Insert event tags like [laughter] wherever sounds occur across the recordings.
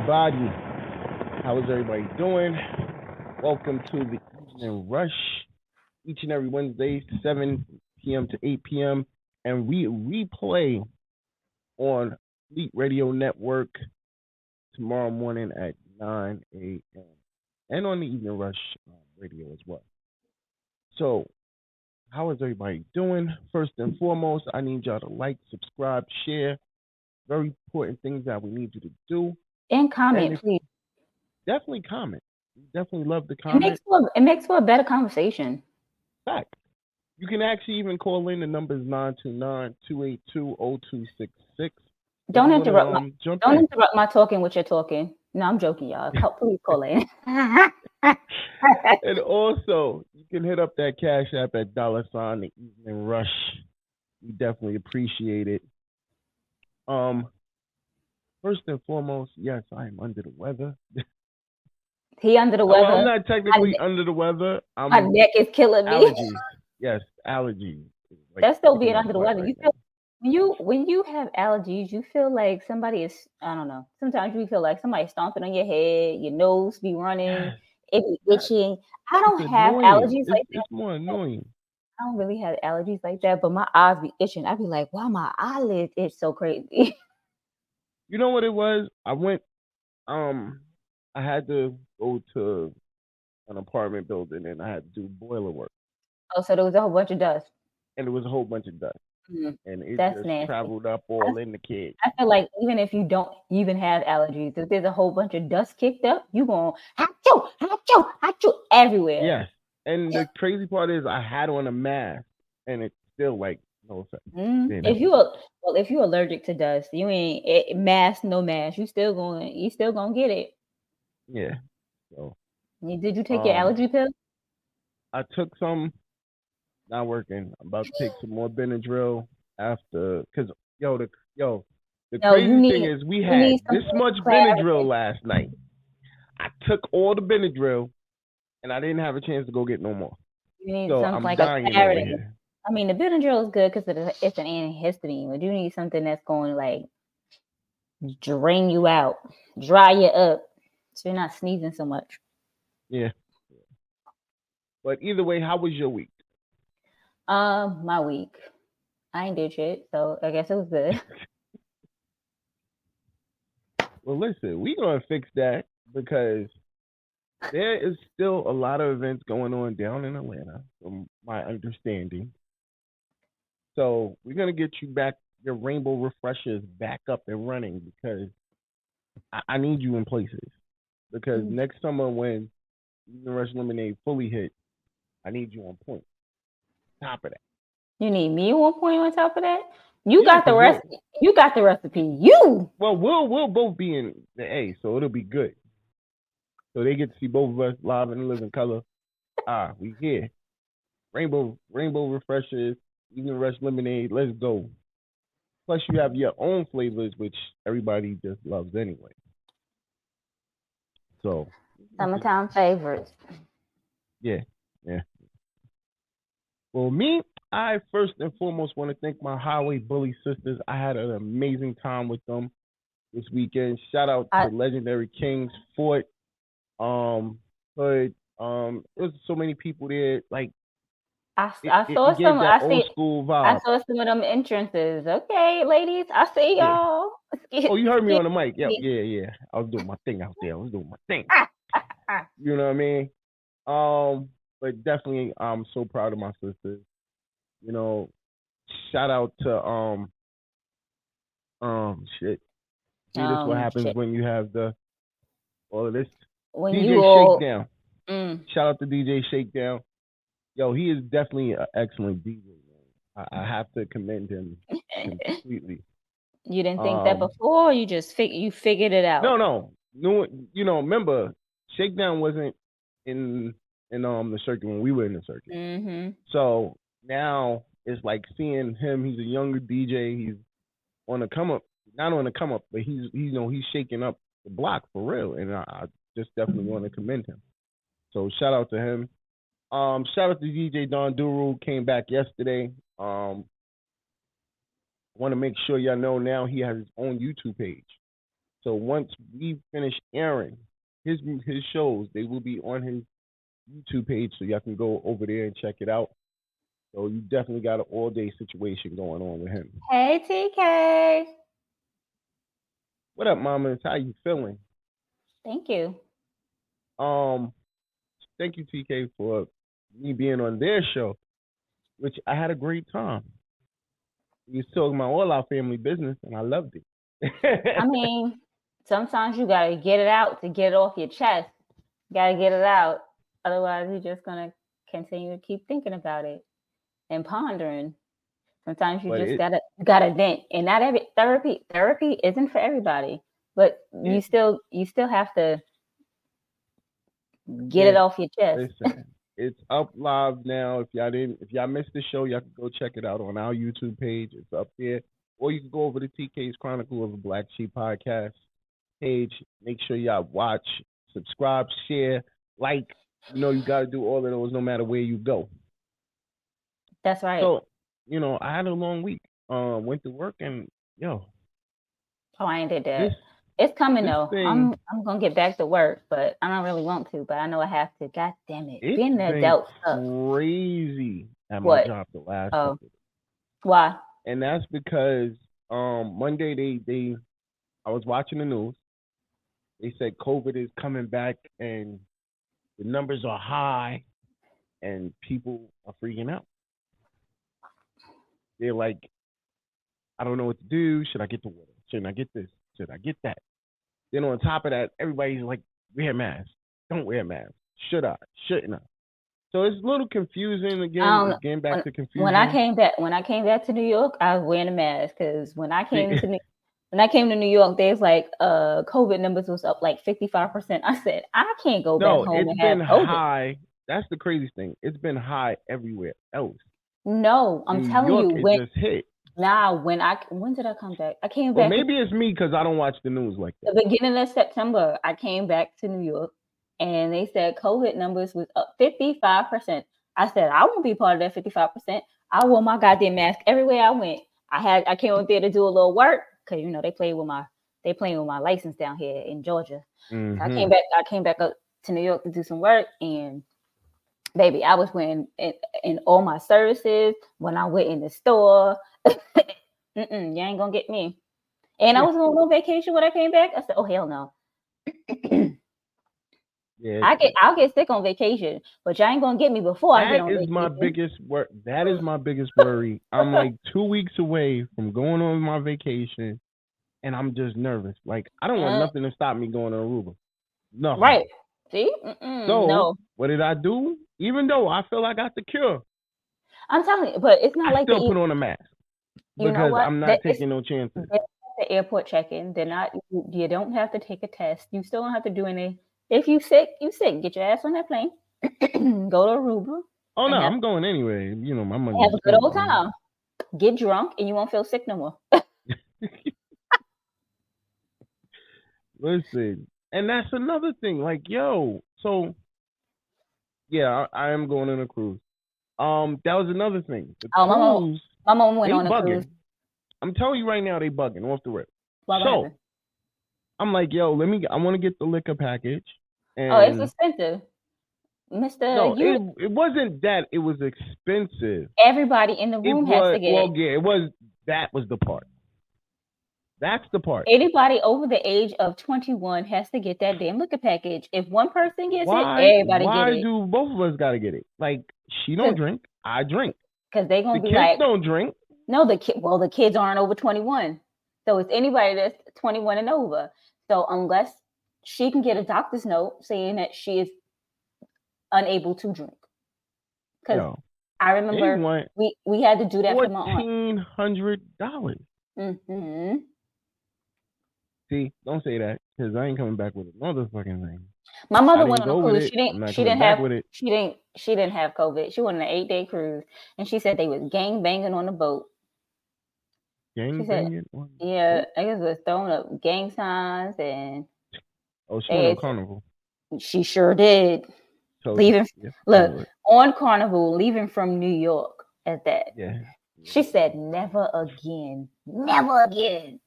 Everybody? How is everybody doing? Welcome to the Evening Rush. Each and every Wednesday, 7 p.m. to 8 p.m. And we replay on Fleet Radio Network tomorrow morning at 9 a.m. And on the Evening Rush um, radio as well. So, how is everybody doing? First and foremost, I need y'all to like, subscribe, share. Very important things that we need you to do. And comment, And please. Definitely comment. Definitely love the It comment. makes for it makes for a better conversation. Fact. You can actually even call in. The number is 929-282-0266. Don't If you wanna, interrupt my um, jump don't in. interrupt my talking with your talking. No, I'm joking, y'all. Please call in. [laughs] And also, you can hit up that Cash App at dollar sign the evening rush. We definitely appreciate it. Um, first and foremost, yes, I am under the weather. he under the weather. I'm not technically under the weather. I'm my neck is killing me. allergies. Yes, allergies. Like, That's still being under the weather. right You feel when you when you have allergies, you feel like somebody is I don't know. Sometimes you feel like somebody stomping on your head, your nose be running, Yes, it be itching. I don't it's have annoying. allergies It's, like that. it's more annoying. I don't really have allergies like that, but my eyes be itching. I'd be like, wow, my eyelids itch so crazy. [laughs] You know what it was? I went. Um, I had to go to an apartment building and I had to do boiler work, oh, so there was a whole bunch of dust. and there was a whole bunch of dust, Mm, and it That's just nasty. traveled up all in the kid. I feel like even if you don't even have allergies, if there's a whole bunch of dust kicked up, you going achoo, achoo, achoo everywhere. Yes, and the crazy part is I had on a mask, and it's still like no effect. Mm, Yeah, If you well, if you're allergic to dust, you ain't it, mask, no mask. You still going, you still gonna get it. Yeah. So Did you take your Um, allergy pill? I took some, not working. I'm about to take some more Benadryl after, cause yo, the yo, the No, you crazy thing is we had this much clarity. Benadryl last night. I took all the Benadryl, and I didn't have a chance to go get no more. You need So something I'm like a dying over here. I mean, the Benadryl is good because it's an antihistamine, but you need something that's going to like drain you out, dry you up, so you're not sneezing so much. Yeah. But either way, how was your week? Um, my week, I ain't did shit, so I guess it was good. [laughs] Well, listen, we gonna fix that because there is still a lot of events going on down in Atlanta, from my understanding. So we're gonna get you back your rainbow refreshers back up and running because I, I need you in places. Because Mhm. next summer when the Rush Lemonade fully hit, I need you on point. Top of that. You need me one point on top of that. You Yeah, got the 'cause recipe. You got the recipe. You. Well, we'll we'll both be in the A, so it'll be good. So they get to see both of us live in living color. Ah, we here. Rainbow rainbow refreshers, even rush lemonade. Let's go. Plus, you have your own flavors, which everybody just loves anyway. So Summertime favorites. yeah, yeah. Well, me, I first and foremost want to thank my Highway Bully sisters. I had an amazing time with them this weekend. Shout out to I- Legendary Kings Fort, um, Hood. Um, there's so many people there. Like I, I it- saw it some. I see. school I saw some of them entrances. Okay, ladies, I see y'all. Oh, you heard me on the mic. Yeah, Yeah. [laughs] yeah, yeah. I was doing my thing out there. I was doing my thing. Ah. You know what I mean? Um, but definitely, I'm so proud of my sisters. You know, shout out to um, um, shit. See, this what Um, happens shit. when you have the all of this. When DJ you all, Shakedown. mm, Shout out to DJ Shakedown. Yo, he is definitely an excellent DJ. Man. I, I have to commend him completely. [laughs] you didn't think that Um, before. Or you just fig- you figured it out. No, no, no. You know, remember, Shakedown wasn't in in um the circuit when we were in the circuit. Mm-hmm. So now it's like seeing him. He's a younger DJ. He's on the come up, not on the come up, but he's you know he's shaking up the block for real, and I, I just definitely want to commend him. So shout out to him. Um, shout out to DJ Don Duru came back yesterday. Um, want to make sure y'all know now he has his own YouTube page. So once we finish airing his his shows, they will be on his YouTube page, so y'all can go over there and check it out. So you definitely got an all day situation going on with him. Hey, TK. What up, mamas? How you feeling? Thank you. Um, thank you, TK, for me being on their show, which I had a great time. You was talking about all our family business, and I loved it. I [laughs] mean, sometimes you gotta get it out to get it off your chest. You gotta get it out. Otherwise, you're just gonna continue to keep thinking about it and pondering. Sometimes you But just it- gotta gotta vent. And not every therapy therapy isn't for everybody. But Yeah. you still you still have to get it off your chest. Listen, it's up live now. If y'all didn't, if y'all missed the show, y'all can go check it out on our YouTube page. It's up there, or you can go over to TK's Chronicle of a Black Sheep podcast page. Make sure y'all watch, subscribe, share, like. You know, you got to do all of those no matter where you go. That's right. So, you know, I had a long week. Uh, went to work and yo, oh, I ain't did that. this It's coming this though. thing- I'm I'm gonna get back to work, but I don't really want to. But I know I have to. God damn it! it's Being an adult sucks. crazy at my What? job the last Oh. Why? and that's because um Monday they they I was watching the news. They said COVID is coming back and the numbers are high and people are freaking out. They're like, I don't know what to do. Should I get the water? Should I get this? Should I get that? Then on top of that, everybody's like, wear masks. Don't wear masks. Should I? Shouldn't I? So it's a little confusing again. Um, It's getting back to confusion. When I came back, when I came back to New York, I was wearing a mask because when I came to [laughs] New, when I came to New York, there's like, uh, COVID numbers was up like fifty five percent. I said, I can't go No, back home it's and have been high. That's the craziest thing. It's been high everywhere else. No, I'm New telling York, you, when just hit. Nah, when I when did I come back? I came back. Well, maybe it's me because I don't watch the news like that. the beginning of September. I came back to New York, and they said COVID numbers was up fifty five percent. I said I won't be part of that fifty five percent. I wore my goddamn mask everywhere I went. I had I came up there to do a little work because you know they play with my they playing with my license down here in Georgia. So I came mm-hmm. back. I came back up to New York to do some work, and baby, I was wearing in, in all my services when I went in the store. [laughs] Mm-mm, you ain't gonna get me. And I was on a little vacation when I came back. I said, "Oh hell no." [clears throat] Yeah, I get I'll get sick on vacation, but y'all ain't gonna get me before I get that on is vacation. my biggest wor That is my biggest [laughs] worry. I'm like two weeks away from going on my vacation, and I'm just nervous. Like I don't want Uh. nothing to stop me going to Aruba. No. Right. See? Mm-mm, So no. what did I do? Even though I feel I got the cure, I'm telling you, but it's not I like still put on a mask You know what? I'm not That taking no chances. the airport check-in. They're not. You, don't have to take a test. You still don't have to do any. If you sick, you sick. Get your ass on that plane. [clears throat] Go to Aruba. Oh no, I'm going anyway. You know my money. Have a good old time. Get drunk, and you won't feel sick no more. [laughs] Listen, and that's another thing. Like, yo, so yeah, I, I am going on a cruise. Um, that was another thing. The Oh, cruise, My mom went they on a bugging. cruise. I'm telling you right now, they bugging off the rip. So. I'm like, yo, let me. I want to get the liquor package. And oh, it's expensive, Mister. no, you, it, it wasn't that. It was expensive. everybody in the It room has was to get well, it. yeah, it was. That was the part. That's the part. Anybody over the age of 21 has to get that damn liquor package. If one person gets Why? it, everybody why get it. Why do both of us got to get it? Like, she don't drink. I drink. Because they're gonna be kids like, don't drink. no, the kid. Well, the kids aren't over 21, so it's anybody that's 21 and over. So unless she can get a doctor's note saying that she is unable to drink, because I remember we we had to do that for my aunt. fourteen hundred dollars. hmm See, don't say that because I ain't coming back with another fucking thing. My mother went on a cruise. She didn't. She didn't have. She didn't. She didn't have COVID. She went on an eight day cruise, and she said they was gang banging on the boat. Gang said- banging Yeah, I guess was throwing up gang signs, and Oh, she went on carnival. she sure did. So leaving- yeah, Look, yeah, on Carnival, leaving from New York at that. yeah, She said, "Never again, never again."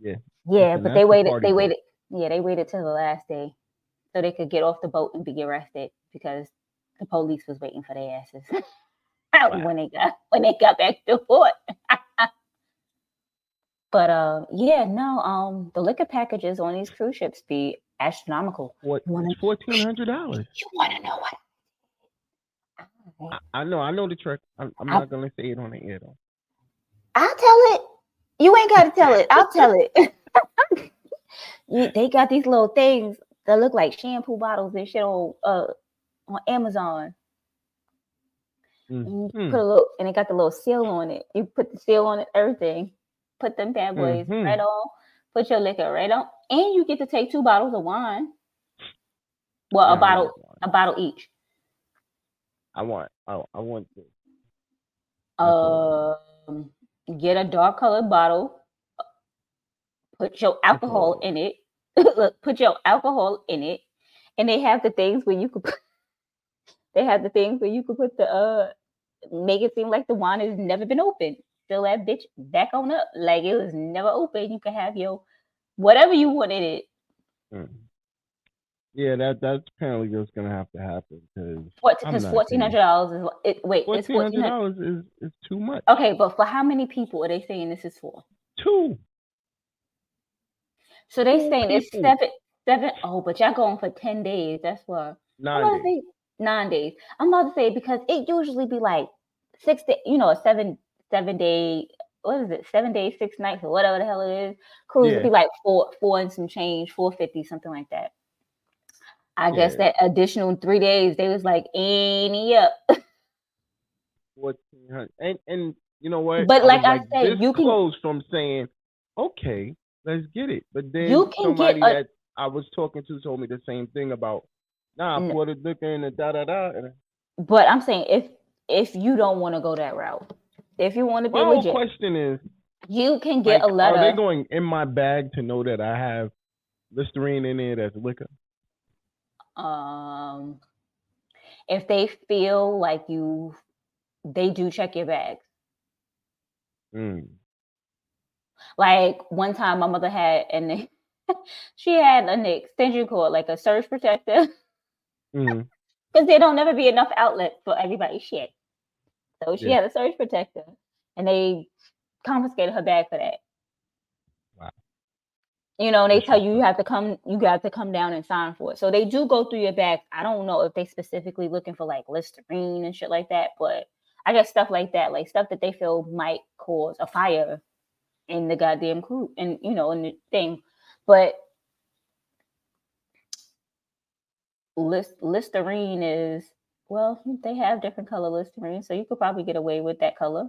Yeah. Yeah, but they waited. They waited. Yeah, they waited till the last day so they could get off the boat and be arrested because the police was waiting for their asses [laughs] when they got when they got back to port. [laughs] but uh, yeah, no, um, the liquor packages on these cruise ships be astronomical. what? You wanna- Fourteen hundred dollars. You want to know what? I, I know. I know the trick. I'm, I'm I- not gonna say it on the air though. I'll tell it. You ain't got to tell it. I'll tell it. [laughs] You- they got these little things that look like shampoo bottles and shit on uh on Amazon. Mm. You Hmm. put a little, and it got the little seal on it. You put the seal on it, everything. Put them bad boys Mhm. right on. Put your liquor right on, and you get to take two bottles of wine. Well, a bottle, a bottle each. I want. I, I want this. Um, get a dark colored bottle. Put your alcohol Alcohol. in it. [laughs] Look, put your alcohol in it, and they have the things where you could. Put, [laughs] they have the things where you could put the uh, make it seem like the wine has never been opened. Fill that bitch back on up like it was never open. You can have your whatever you wanted it. Mm. Yeah, that that's apparently just gonna have to happen because What? Because fourteen hundred dollars is it, wait. It's fourteen hundred. dollars is is too much. Okay, but for how many people are they saying this is for? Two. So they Two saying it's people. seven, seven. Oh, but y'all going for ten days. That's what Nine days. say nine days. I'm about to say because it usually be like six day, you know, a seven seven day. What is it? Seven days, six nights, or whatever the hell it is. Cruise would Yeah. be like four, four and some change, four fifty, something like that. I guess that additional three days, they was like, any up. [laughs] Fourteen hundred. And and you know what? But was like I said, this you can- close from saying, okay, let's get it. But then You can get somebody a- that I was talking to told me the same thing about. Nah, I No. pour the liquor in and da da da. But I'm saying if if you don't want to go that route, if you want to be my whole legit, question is, you can get like, a letter. are they going in my bag to know that I have Listerine in it as liquor? um if they feel like you they do check your bags Mm. Like one time my mother had and [laughs] she had an extension cord like a surge protector [laughs] Mm. because there don't never be enough outlet for everybody's shit so she Yeah. had a surge protector and they confiscated her bag for that Wow. You know, and they tell you you have to come, you got to come down and sign for it. So they do go through your back. I don't know if they specifically looking for like Listerine and shit like that, but I guess stuff like that, like stuff that they feel might cause a fire in the goddamn crew and you know in the thing. But List, Listerine is well, they have different color Listerine, so you could probably get away with that color.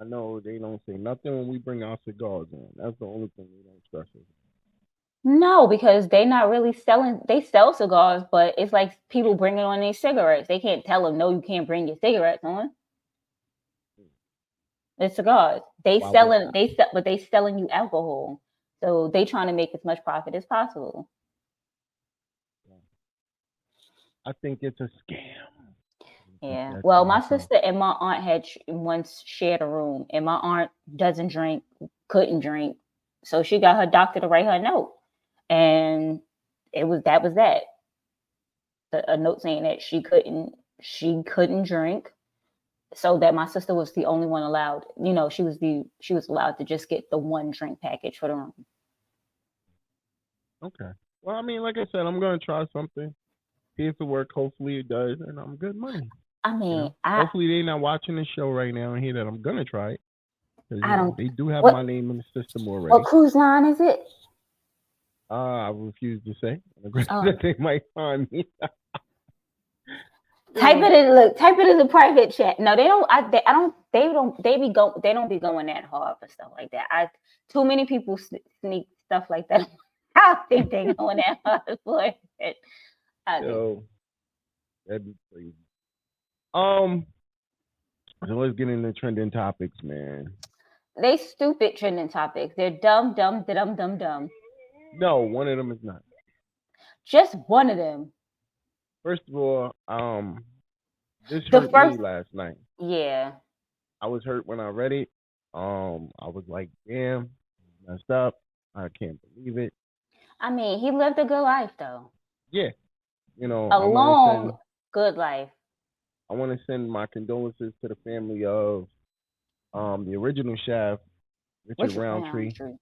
I know they don't say nothing when we bring our cigars in. That's the only thing they don't stress us. No, because they're not really selling. They sell cigars, but it's like people bringing on these cigarettes. They can't tell them no, you can't bring your cigarettes on. It's cigars. They Why selling. They sell, but they selling you alcohol. So they trying to make as much profit as possible. I think it's a scam. Yeah. Well, what my sister and my aunt had once shared a room, and my aunt doesn't drink, couldn't drink, so she got her doctor to write her a note, and it was that was that. A, a note saying that she couldn't she couldn't drink, so that my sister was the only one allowed. You know, she was the she was allowed to just get the one drink package for the room. Okay. Well, I mean, like I said, I'm gonna try something. See if it works. Hopefully it does, and I'm good money. I You mean, know? I Hopefully they're not watching the show right now and hear that I'm gonna try it. I you know, don't- They do have what- my name in the system already. what cruise line is it? Uh, I refuse to say. [laughs] Oh. that they might find me. [laughs] Type it in. Look, type it in the private chat. No, they don't. I, they, I don't. They don't. They be go. They don't be going that hard for stuff like that. I too many people sneak stuff like that. [laughs] I don't think they going that hard for it. I So that'd be crazy. Um, so let's get into trending topics, man. They stupid trending topics. They're dumb, dumb, dumb, dumb, dumb. No, one of them is not. Just one of them. First of all, um, this The hurt first- me last night. Yeah. I was hurt when I read it. Um, I was like, damn, messed up. I can't believe it. I mean, he lived a good life though. Yeah, you know, A long, good life. I want to send my condolences to the family of um the original Shaft, Richard Richard Roundtree. Roundtree.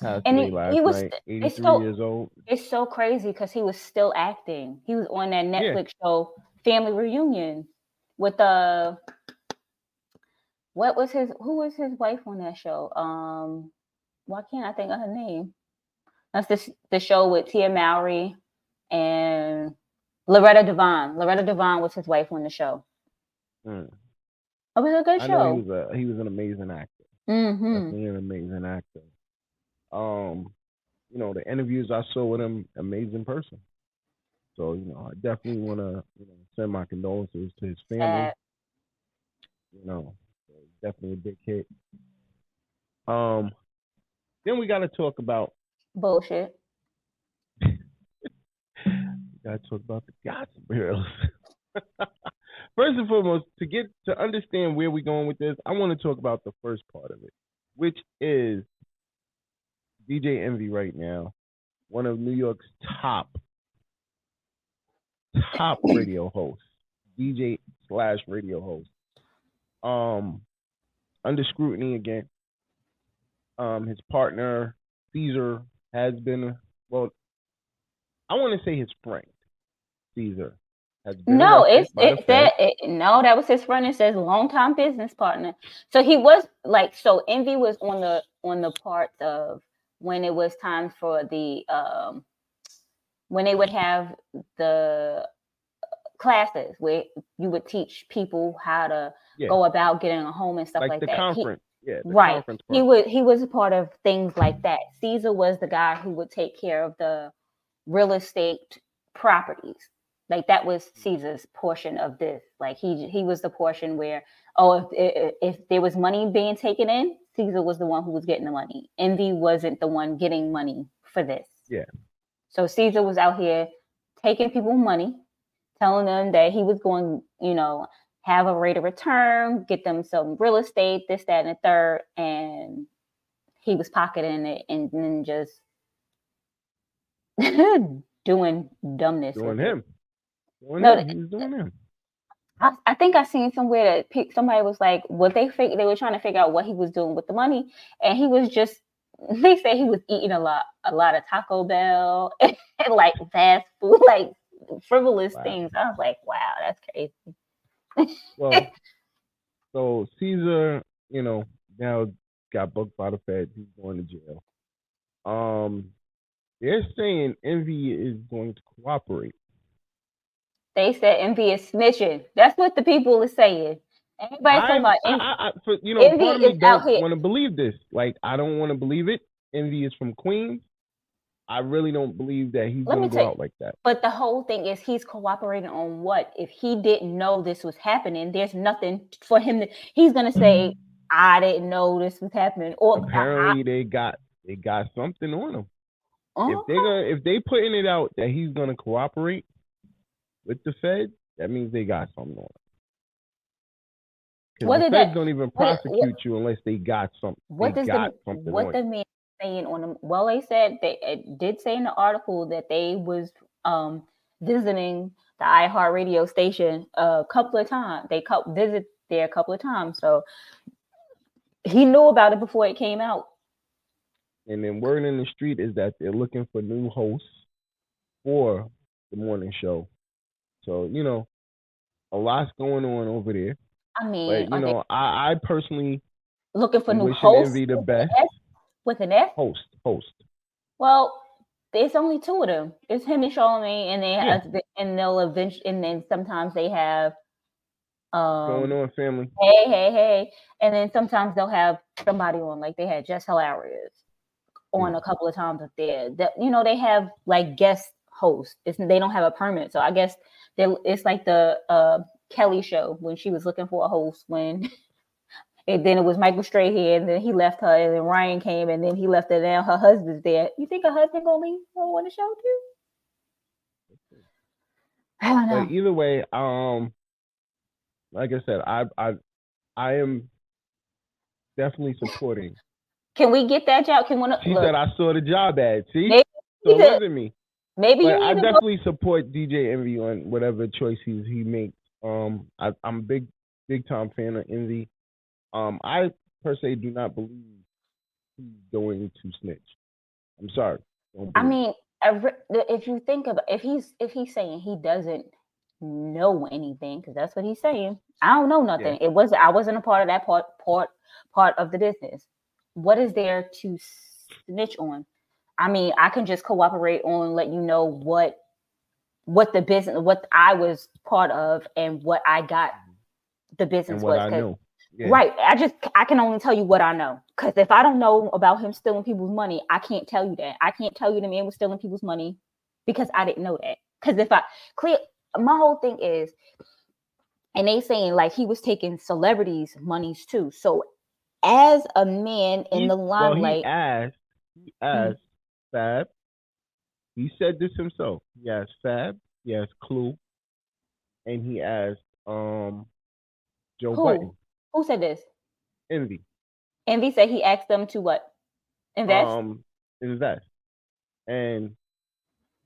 Passed And away he- he was- night, it's 83 so- years old. It's so crazy because he was still acting. He was on that Netflix show, Family Reunion, with the what was his who was his wife on that show? Um, why can't I think of her name? That's the the show with Tia Mowry and Loretta Devine. Loretta Devine was his wife on the show. Hmm. It was a good I know show. he was a he was an amazing actor. hmm Definitely an amazing actor. Um, you know, the interviews I saw with him, amazing person. So, you know, I definitely wanna, you know, send my condolences to his family. You know, definitely a big hit. Um then we gotta talk about Bullshit. Gotta talk about the gossip girls. [laughs] First and foremost, to get to understand where we're going with this, I want to talk about the first part of it, which is DJ Envy right now, one of New York's top top [clears throat] radio hosts, DJ slash radio host. Um, under scrutiny again. Um, his partner Caesar has been well. I want to say his friend Caesar has been No, it's it said it, no. That was his friend. It says longtime business partner. So he was like so. Envy was on the on the part of when it was time for the um when they would have the classes where you would teach people how to Yeah. go about getting a home and stuff like, like, the that. He- conference. yeah, right. conference he was he was a part of things like that. Caesar was the guy who would take care of the real estate properties. Like that was mm. Caesar's portion of this. Like he he was the portion where oh if if, if there was money being taken in, Caesar was the one who was getting the money. Envy wasn't the one getting money for this. Yeah. So Caesar was out here taking people money, telling them that he was going, you know, have a rate of return, get them some real estate, this, that, and the third, and he was pocketing it and then just [laughs] doing dumbness. Doing him. Doing No, him. He was doing him. I, I think I seen somewhere that somebody was like, what they fig- they were trying to figure out what he was doing with the money, and he was just. [laughs] They say he was eating a lot, a lot of Taco Bell, [laughs] and like fast food, like frivolous Wow. things. I was like, wow, that's crazy. Well, so Caesar, you know, now got booked by the Fed. He's going to jail. Um, they're saying Envy is going to cooperate. They said envy is snitching. That's what the people are saying. Talking I, about envy. I, I, for, you know, Envy part of me don't want to believe this. Like, I don't want to believe it. Envy is from Queens. I really don't believe that he's Let to go out like that. But the whole thing is he's cooperating on what? If he didn't know this was happening, there's nothing for him to. He's gonna say, mm-hmm. "I didn't know this was happening," or I- I- Apparently, they got they got something on him. If they gonna if they putting it out that he's gonna cooperate with the Fed, that means they got something on What the Feds that- don't even what- what- prosecute you unless they got something. what they does got the what the man saying on them? Well, they said they it did say in the article that they was um visiting the iHeart radio station a couple of times. They co- visit there a couple of times, so he knew about it before it came out. And then word in the street is that they're looking for new hosts for the morning show. So you know, a lot's going on over there. I mean, But you know, I, I personally looking for new hosts Envy the with an best. With an F? Host, host. Well, there's only two of them. It's him and Charlamagne, and they Yeah. have, and they'll eventually, and then sometimes they have, going um, on, family? hey, hey, hey, and then sometimes they'll have somebody on, like they had Jess Hilarious on a couple of times up there. That you know they have like guest hosts. It's they don't have a permit, so I guess they it's like the uh Kelly show when she was looking for a host when. [laughs] And then it was Michael Strahan, and then he left her, and then Ryan came, and then he left her. Now her husband's there. You think her husband gonna leave her on the show too? I don't know. But either way, um, like I said, I I I am definitely supporting. Can we get that job? Can one of She look, said I saw the job ad. See, Maybe so it wasn't me. maybe you I to go- definitely support DJ Envy on whatever choices he makes. Um, I, I'm a big big time fan of Envy. Um, I per se do not believe he's going to snitch. I'm sorry. I mean, if you think about if he's if he's saying he doesn't know anything, because that's what he's saying. I don't know nothing. It was I wasn't a part of that part part part of the business. What is there to snitch on? I mean, I can just cooperate on let you know what what the business what I was part of and what I got the business was. 'cause- Yeah. Right. I just I can only tell you what I know. Because if I don't know about him stealing people's money, I can't tell you that. I can't tell you the man was stealing people's money because I didn't know that. Because if I clear my whole thing is, and they saying like he was taking celebrities' monies too. So as a man in He- the well, limelight, he asked, he Mm-hmm. asked Fab. He said this himself. He asked Fab. He asked Clue, and he asked um Joe Who? Budden. who said this? Envy. Envy said he asked them to what? Invest? Um, invest. And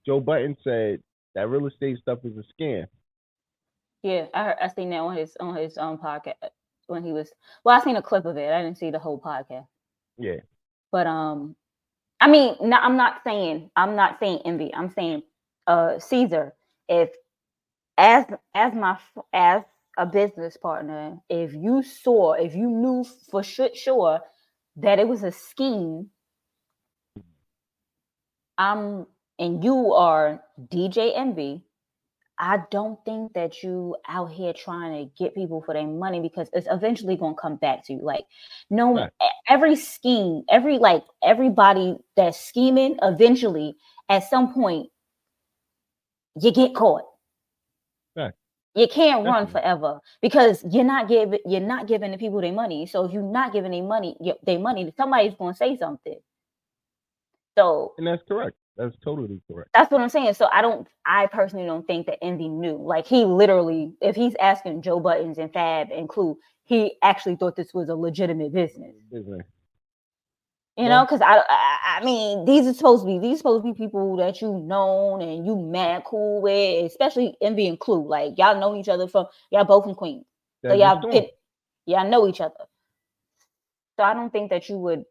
Joe Budden said that real estate stuff is a scam. Yeah, I heard, I seen that on his on his own podcast when he was. Well, I seen a clip of it. I didn't see the whole podcast. Yeah. But um, I mean, no, I'm not saying I'm not saying envy. I'm saying uh Caesar. If as as my as a business partner, if you saw, if you knew for sure, sure that it was a scheme, I'm and you are DJ Envy. I don't think that you out here trying to get people for their money because it's eventually gonna come back to you. Like, no, Right. every scheme, every like everybody that's scheming, eventually at some point you get caught. Right. You can't run forever because you're not giving you're not giving the people their money. So if you're not giving their money, their money, somebody's gonna say something. So And that's correct. That's totally correct. that's what I'm saying. So I don't, I personally don't think that Envy knew. Like he literally, if he's asking Joe Buddens and Fab and Clue, he actually thought this was a legitimate business. Business. You know, because I, I, I mean, these are supposed to be these supposed to be people that you known and you mad cool with, especially Envy and Clue. Like y'all know each other from y'all both from Queens, so y'all y'all know each other. So I don't think that you would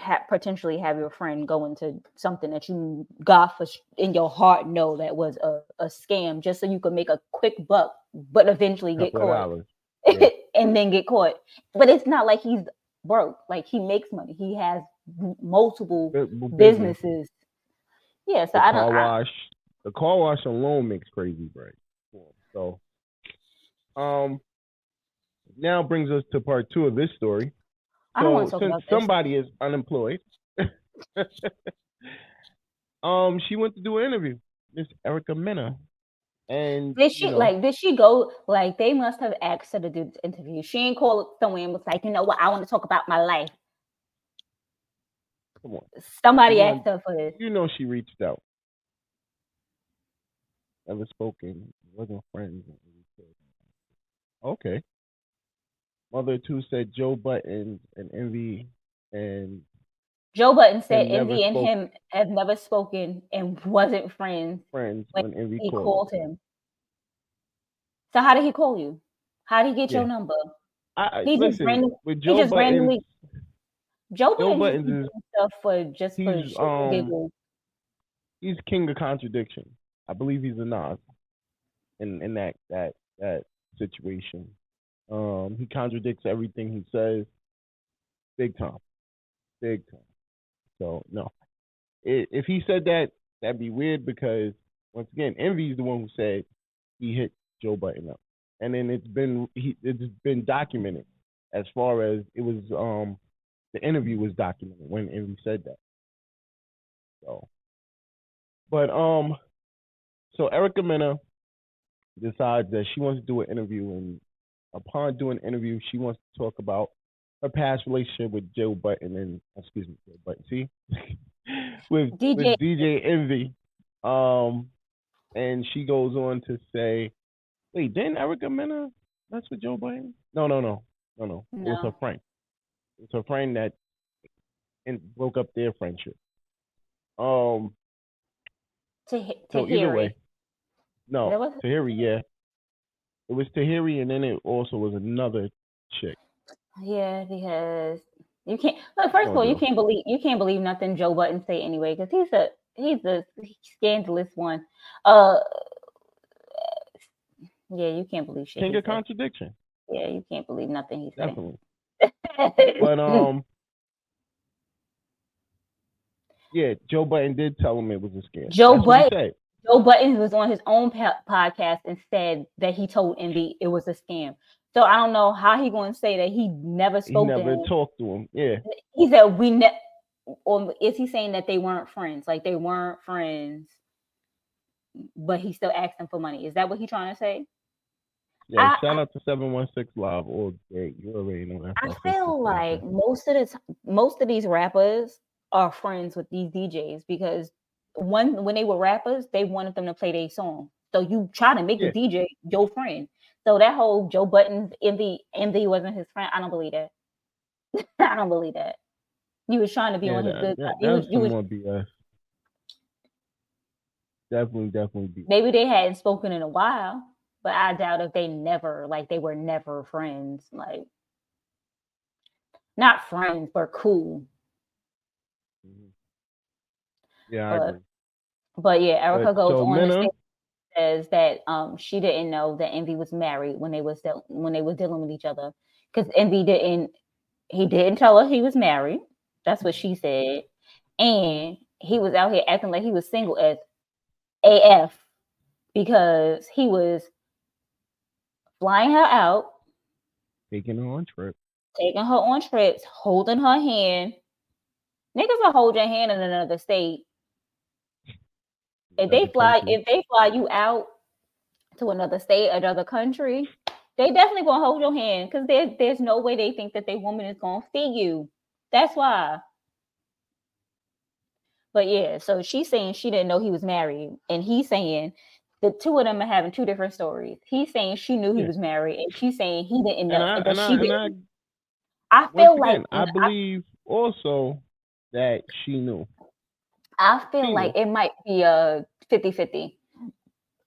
ha- potentially have your friend go into something that you got for sh- in your heart know that was a, a scam just so you could make a quick buck, but eventually get caught. [laughs] Yeah. and then get caught. But it's not like he's broke. Like he makes money. He has m- multiple Bu- bu- business. businesses. Yeah, so The I car don't. I, wash. The car wash alone makes crazy bread. So, um, now brings us to part two of this story. I don't want to So talk about this. somebody is unemployed, [laughs] um, she went to do an interview. Miss Erica Mena, and Did she you know, like? Did she go? Like they must have asked her to do this interview. She ain't called somewhere and was like, you know what? I want to talk about my life. Come on, Somebody Come on. asked her for this. you know she reached out. Never spoken, wasn't friends. Okay. Mother two said Joe Budden and Envy and Joe Budden said Envy and him have never spoken and wasn't friends. friends When when, Envy He called. called him. So how did he call you? How did he get Yeah. your number? I, He just listen, random- with Joe just Buttons, randomly- Joe, Joe just be is- stuff for just for he's, shit um, giggles. he's king of contradiction. I believe he's a Nas in in that that that situation. Um, he contradicts everything he says, big time, big time. So no, if he said that, that'd be weird because once again, Envy's the one who said he hit Joe Budden up, and then it's been he it's been documented as far as it was um the interview was documented when Envy said that. So, but um, so Erica Mena decides that she wants to do an interview, and upon doing an interview, she wants to talk about her past relationship with Joe Budden and excuse me, Joe Budden. See, [laughs] with DJ. with DJ Envy. Um, and she goes on to say, "Wait, didn't Erica Mena mess with Joe Budden? No, no, no, no, no. It was No. her friend. It's was her friend that and broke up their friendship. Um, To, to so either way, no, was- Tahiry, yeah, it was Tahiry, and then it also was another chick. Yeah, because you can't. Look, first of Oh, all, you can't believe you can't believe nothing Joe Budden say anyway, because he's a he's a scandalous one. Uh, yeah, you can't believe shit. King of contradiction, Yeah, you can't believe nothing he's said. definitely. [laughs] But um, yeah, Joe Budden did tell him it was a scam. Joe That's Budden-. Joe Budden was on his own podcast and said that he told Envy it was a scam. So I don't know how he going to say that he never He spoke to never him. talked to him. Yeah, he said we ne- or is he saying that they weren't friends like they weren't friends but he still asked them for money is that what he trying to say yeah. I- shout out to seven one six live all day. You already know that. i feel like most of the t- most of these rappers are friends with these djs because one when they were rappers they wanted them to play their song so you try to make Yeah. the dj your friend so that whole joe buddens envy envy wasn't his friend i don't believe that [laughs] i don't believe that you was trying to be yeah, on his good side. You was- you was- BS. Definitely, definitely BS. maybe they hadn't spoken in a while, but I doubt if they never like they were never friends. Like not friends, but cool. Yeah, I But- agree. But yeah, Erica But, goes so on and say- says that um she didn't know that Envy was married when they was deal- when they were dealing with each other because Envy didn't he didn't tell her he was married. That's what she said, and he was out here acting like he was single as AF because he was flying her out taking her on trip. taking her on trips, holding her hand. Niggas will hold your hand in another state. If they fly, if they fly you out to another state, another country, they definitely gonna hold your hand because there's there's no way they think that their woman is gonna feed you. That's why. But yeah, so she's saying she didn't know he was married, and he's saying the two of them are having two different stories. He's saying she knew he Yeah. was married, and she's saying he didn't know. I, that and I, she didn't. I I, feel like again, I, believe also that she knew. I feel she like it might be a 50-50.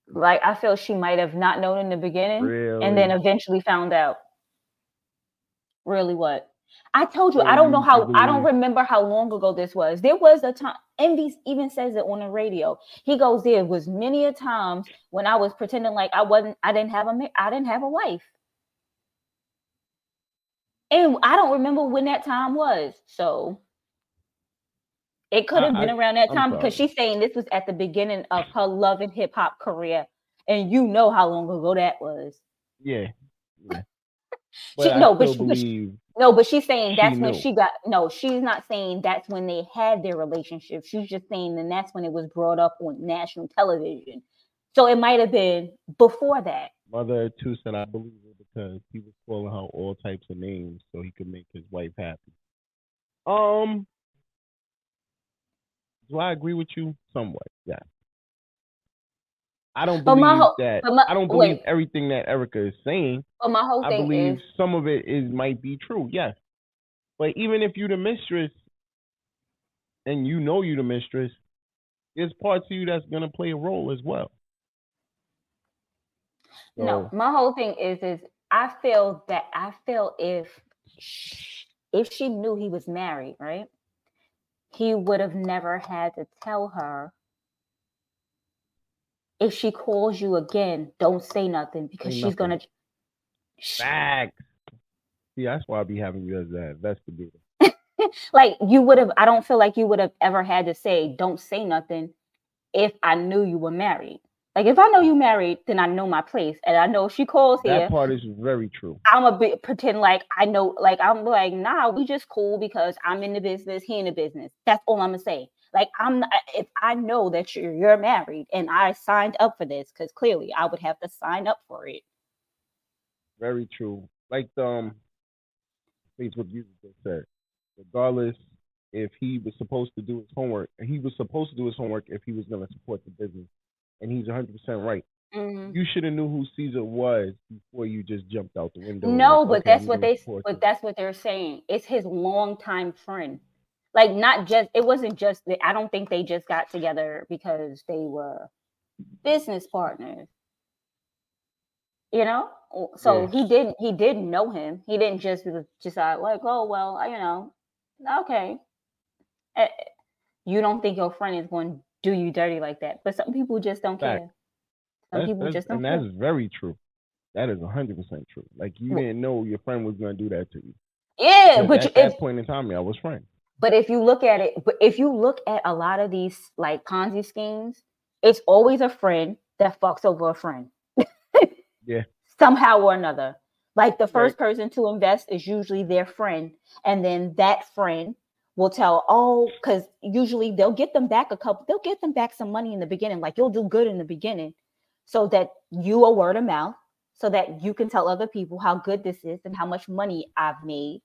Like I feel she might have not known in the beginning Really. and then eventually found out. Really what? I told you, I don't know how I don't remember how long ago this was. There was a time Envy even says it on the radio. He goes, There was many a times when I was pretending like I wasn't I didn't have a I didn't have a wife. And I don't remember when that time was. So it could have been I- around that I'm time because she's saying this was at the beginning of her love and hip hop career. And you know how long ago that was. Yeah. yeah. [laughs] She- I no, but she- but she- No, but she's saying She that's when knew. she got no, she's not saying that's when they had their relationship. She's just saying then that's when it was brought up on national television. So it might have been before that. Mother too said I believe it because he was calling her all types of names so he could make his wife happy. Um do I agree with you? Somewhat, yeah. I don't believe whole- that but my- I don't believe wait. everything that Erica is saying. But my whole I thing I believe is some of it is might be true, yes. But even if you're the mistress and you know you're the mistress, there's parts of you that's gonna play a role as well. no, my whole thing is is I feel that I feel if if she knew he was married, right? He would have never had to tell her if she calls you again, don't say nothing because Say she's gonna Facts. See, that's why I be having you as that investigator. [laughs] like you would have i don't feel like you would have ever had to say don't say nothing if i knew you were married like if i know you married then i know my place and i know if she calls That here. part is very true. i'm a bit pretend like i know like i'm like nah we just cool because i'm in the business he in the business. That's all i'm gonna say. Like i'm not, if i know that you're you're married and i signed up for this because clearly i would have to sign up for it. Very true. Like the um, Facebook user just said, regardless if he was supposed to do his homework, he was supposed to do his homework if he was to support the business, and he's 100 percent right. Mhm. You should have knew who Cesar was before you just jumped out the window. No, like, but okay, that's what they but this. that's what they're saying. It's his longtime friend. Like not just it wasn't just that I don't think they just got together because they were business partners. You know? So Yeah. he didn't he didn't know him. He didn't just decide like, oh well, I- you know, okay. Eh, You don't think your friend is going to do you dirty like that. But some people just don't Fact. care. Some That's, people that's- just don't and care. that's very true. That is 100 percent true. Like you didn't know your friend was going to do that to you. Yeah, but at you, that if, point in time, I was friends. But if you look at it, but if you look at a lot of these like Ponzi schemes, it's always a friend that fucks over a friend. Yeah. [laughs] Somehow or another. Like the Right. first person to invest is usually their friend. And then that friend will tell, oh, because usually they'll get them back a couple, they'll get them back some money in the beginning. Like you'll do good in the beginning so that you are word of mouth, so that you can tell other people how good this is and how much money I've made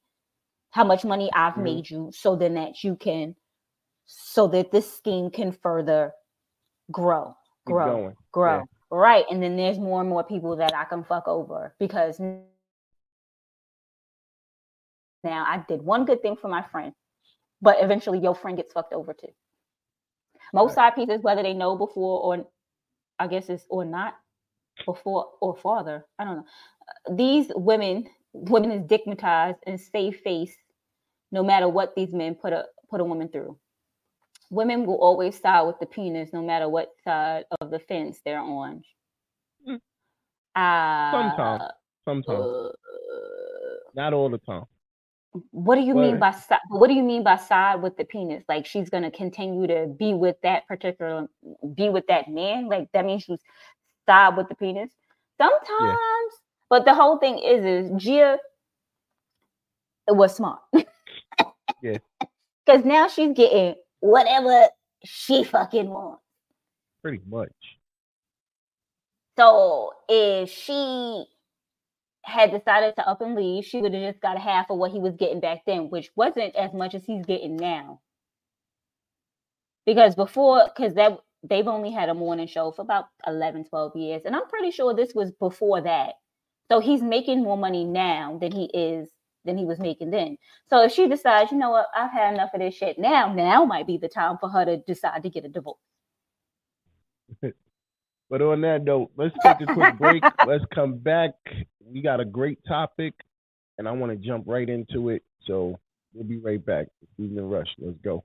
how much money I've Mhm. made you so then that you can so that this scheme can further grow grow grow Yeah. right and then there's more and more people that I can fuck over because now I did one good thing for my friend but eventually your friend gets fucked over too most side pieces whether they know before or I guess it's or not before or farther I don't know Uh, these women women is stigmatized and stay face no matter what these men put a put a woman through. Women will always side with the penis no matter what side of the fence they're on. Mm. Uh, Sometimes. Sometimes. uh, Not all the time. What do you mean by side? What do you mean by side with the penis? Like she's gonna continue to be with that particular, be with that man. Like that means she's side with the penis. Sometimes, but the whole thing is, is Gia it was smart. Yeah. Because now she's getting whatever she fucking wants. Pretty much. So if she had decided to up and leave, she would have just got half of what he was getting back then, which wasn't as much as he's getting now. Because before, because that they've only had a morning show for about 11, 12 years. And I'm pretty sure this was before that. So he's making more money now than he is than he was making then. So if she decides, you know what, I've had enough of this shit now, now might be the time for her to decide to get a divorce. [laughs] but on that note, let's take a quick break. [laughs] let's come back. We got a great topic, and I want to jump right into it. So we'll be right back. Evening Rush. Let's go.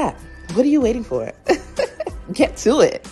What are you waiting for? [laughs] Get to it.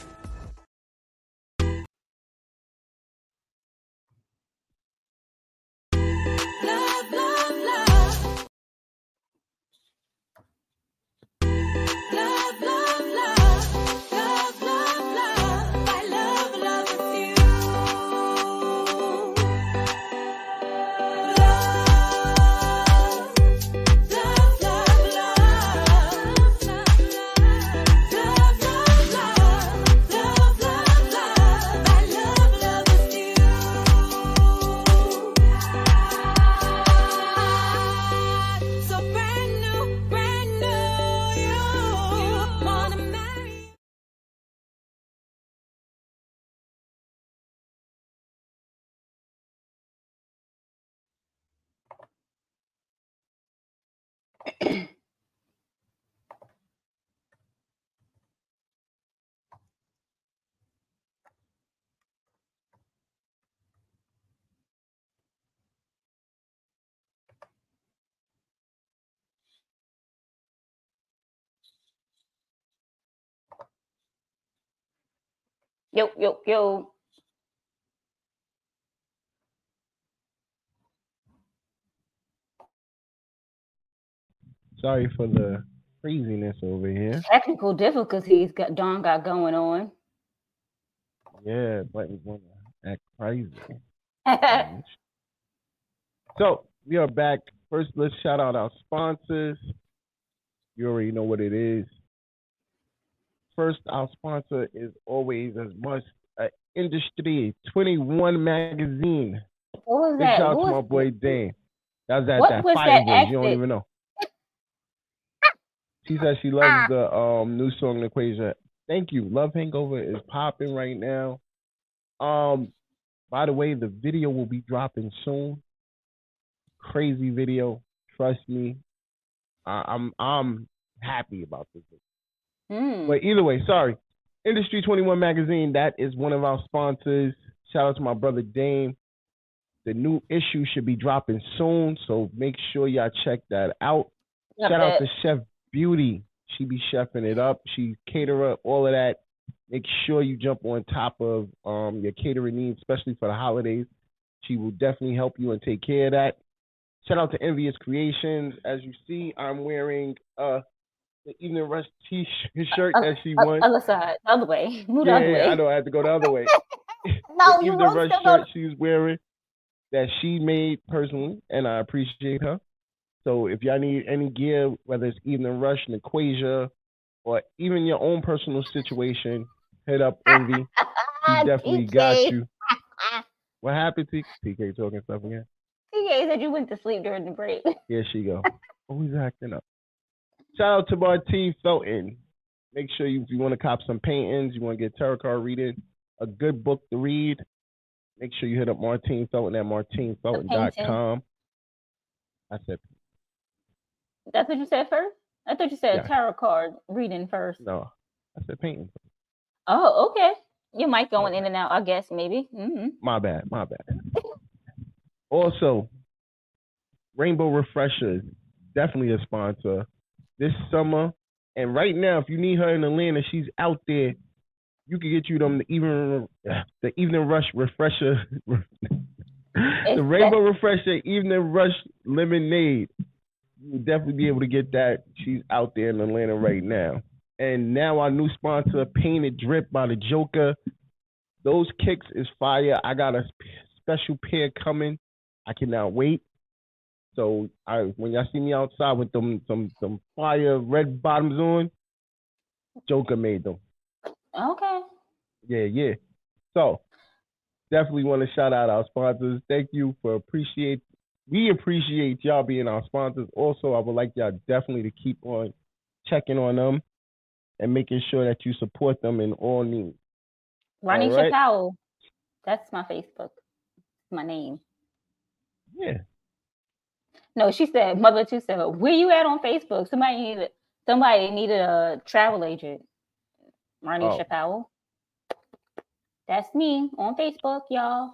Yo, yo, yo. Sorry for the craziness over here. Technical difficulties got Don got going on. Yeah, buttons want to act crazy. [laughs] so we are back. First, let's shout out our sponsors. You already know what it is. First, our sponsor is always as much uh, Industry 21 magazine. What was Big that? shout out to my boy Dane. That was What that fire that. You don't even know. [laughs] She says she loves the um new song Equation. Thank you. Love Hangover is popping right now. Um, by the way, the video will be dropping soon. Crazy video. Trust me. I, I'm I'm happy about this. Hmm. But either way, sorry. Industry 21 magazine, that is one of our sponsors. Shout out to my brother Dame. The new issue should be dropping soon, so make sure y'all check that out. Got Shout out to Chef Beauty. She be chefing it up. She caterer, all of that. Make sure you jump on top of um, your catering needs, especially for the holidays. She will definitely help you and take care of that. Shout out to Envious Creations. As you see, I'm wearing uh the Evening Rush t-shirt uh, uh, that she O- won. Other side, the other way. [laughs] Move the Yeah, other way. I know I had to go the other way. [laughs] No, the you Evening Rush still go- shirt she's wearing that she made personally, and I appreciate her. So if y'all need any gear, whether it's Evening Rush, and Equasia, or even your own personal situation, hit up [laughs] Envy. She definitely got you. What happened, T- TK talking stuff again? TK said you went to sleep during the break. Here she go. Oh, Always acting up. Shout out to Martine Felton. Make sure you, if you want to cop some paintings, you want to get tarot card reading, a good book to read, make sure you hit up Martine Felton at martinefelton.com. I said, That's what you said first? I thought you said Yeah. tarot card reading first. no. I said painting. Oh, okay. You might going in and out, I guess, maybe. Mm-hmm. My bad, my bad. Also, Rainbow Refreshers, definitely a sponsor this summer. And right now, if you need her in Atlanta, she's out there you can get you them the evening the evening rush refresher [laughs] the rainbow refresher evening rush lemonade. You'll definitely be able to get that. She's out there in Atlanta right now. And now our new sponsor, Painted Drip by the Joker. Those kicks is fire. I got a special pair coming. I cannot wait. So I when y'all see me outside with them some some fire red bottoms on, Joker made them. Okay. Yeah, yeah. So definitely want to shout out our sponsors. Thank you for appreciate we appreciate y'all being our sponsors. Also, I would like y'all definitely to keep on checking on them and making sure that you support them in all needs. Ronnie right? Chappelle. That's my Facebook. My name. Yeah. No, she said, Mother Two said, where you at on Facebook? Somebody needed somebody needed a travel agent. Ronnie oh. Chappelle. That's me on Facebook, y'all.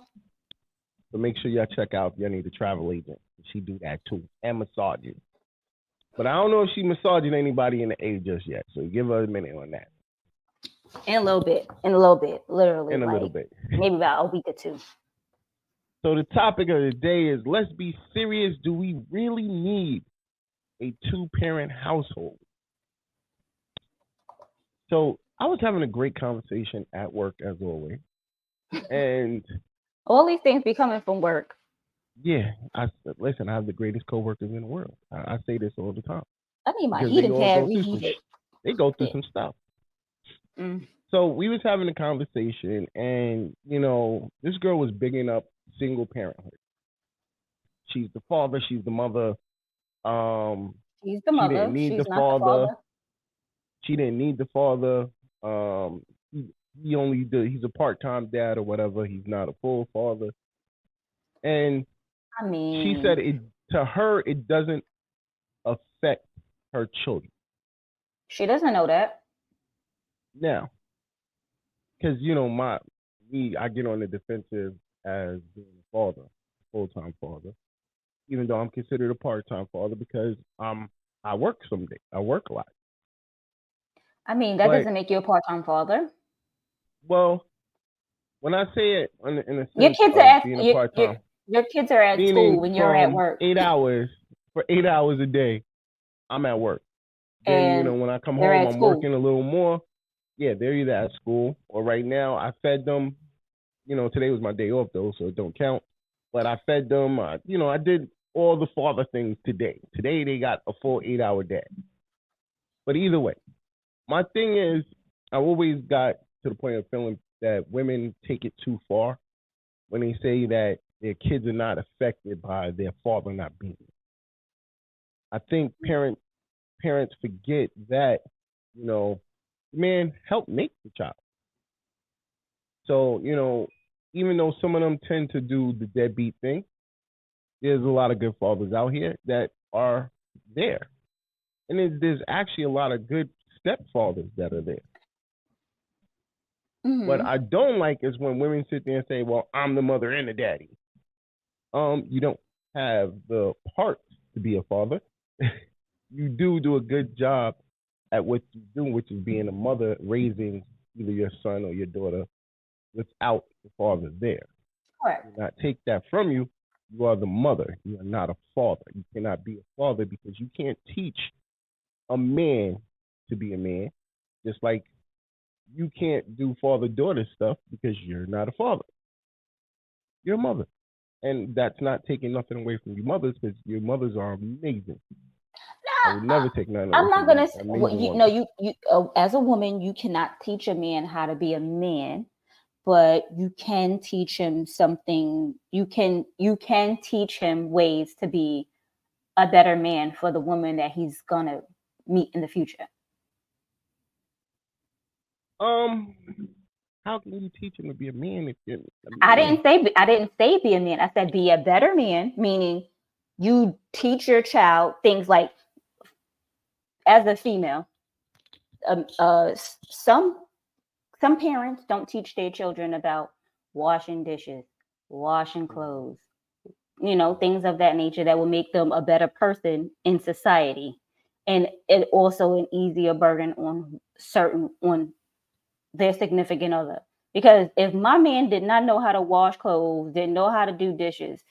So make sure y'all check out if y'all need a travel agent. She do that too. And massaging. But I don't know if she massaging anybody in the A just yet. So give her a minute on that. In a little bit. In a little bit. Literally. In a like, little bit. maybe about a week or two. So the topic of the day is let's be serious. Do we really need a two parent household? So I was having a great conversation at work as always. [laughs] And all these things be coming from work. Yeah, I listen. I have the greatest coworkers in the world. I, I say this all the time. I need my heating pad reheated. They go through some stuff. Mm. So we was having a conversation, and you know, this girl was bigging up single parenthood. She's the father. She's the mother. Um, she's the mother. She didn't need she's the, father. the father. She didn't need the father. Um, he, he only did, he's a part time dad or whatever. He's not a full father. And I mean, she said it to her. It doesn't affect her children. She doesn't know that. Now, because you know my me, I get on the defensive as being a father, full time father, even though I'm considered a part time father because um I work some day. I work a lot. I mean, that but, doesn't make you a part time father. Well, when I say it in, in a sense your kids are at your, your, your, kids are at school when you're at work. Eight hours for eight hours a day, I'm at work. Then and you know when I come home, I'm school. working a little more. Yeah, they're either at school or right now I fed them you know, today was my day off though, so it don't count. But I fed them. I, you know, I did all the father things today. Today they got a full eight hour day. But either way, my thing is, I always got to the point of feeling that women take it too far when they say that their kids are not affected by their father not being. I think parent parents forget that, you know, man helped make the child. So, you know, even though some of them tend to do the deadbeat thing, there's a lot of good fathers out here that are there. And there's actually a lot of good stepfathers that are there. Mm-hmm. What I don't like is when women sit there and say, "Well, I'm the mother and the daddy." Um, you don't have the parts to be a father. [laughs] you do do a good job at what you do, which is being a mother, raising either your son or your daughter without the father there. Correct. Do not take that from you. You are the mother. You are not a father. You cannot be a father because you can't teach a man to be a man, just like you can't do father daughter stuff because you're not a father. You're a mother. And that's not taking nothing away from your mothers because your mothers are amazing. No, I would never take nothing. I'm not gonna. Say, well, you know, you you uh, as a woman, you cannot teach a man how to be a man but you can teach him something you can you can teach him ways to be a better man for the woman that he's gonna meet in the future um how can you teach him to be a man if you're I didn't say I didn't say be a man. I said be a better man, meaning you teach your child things like as a female. Um, uh, some some parents don't teach their children about washing dishes, washing mm-hmm. clothes, you know, things of that nature that will make them a better person in society. And it also an easier burden on certain on their significant other. Because if my man did not know how to wash clothes, didn't know how to do dishes,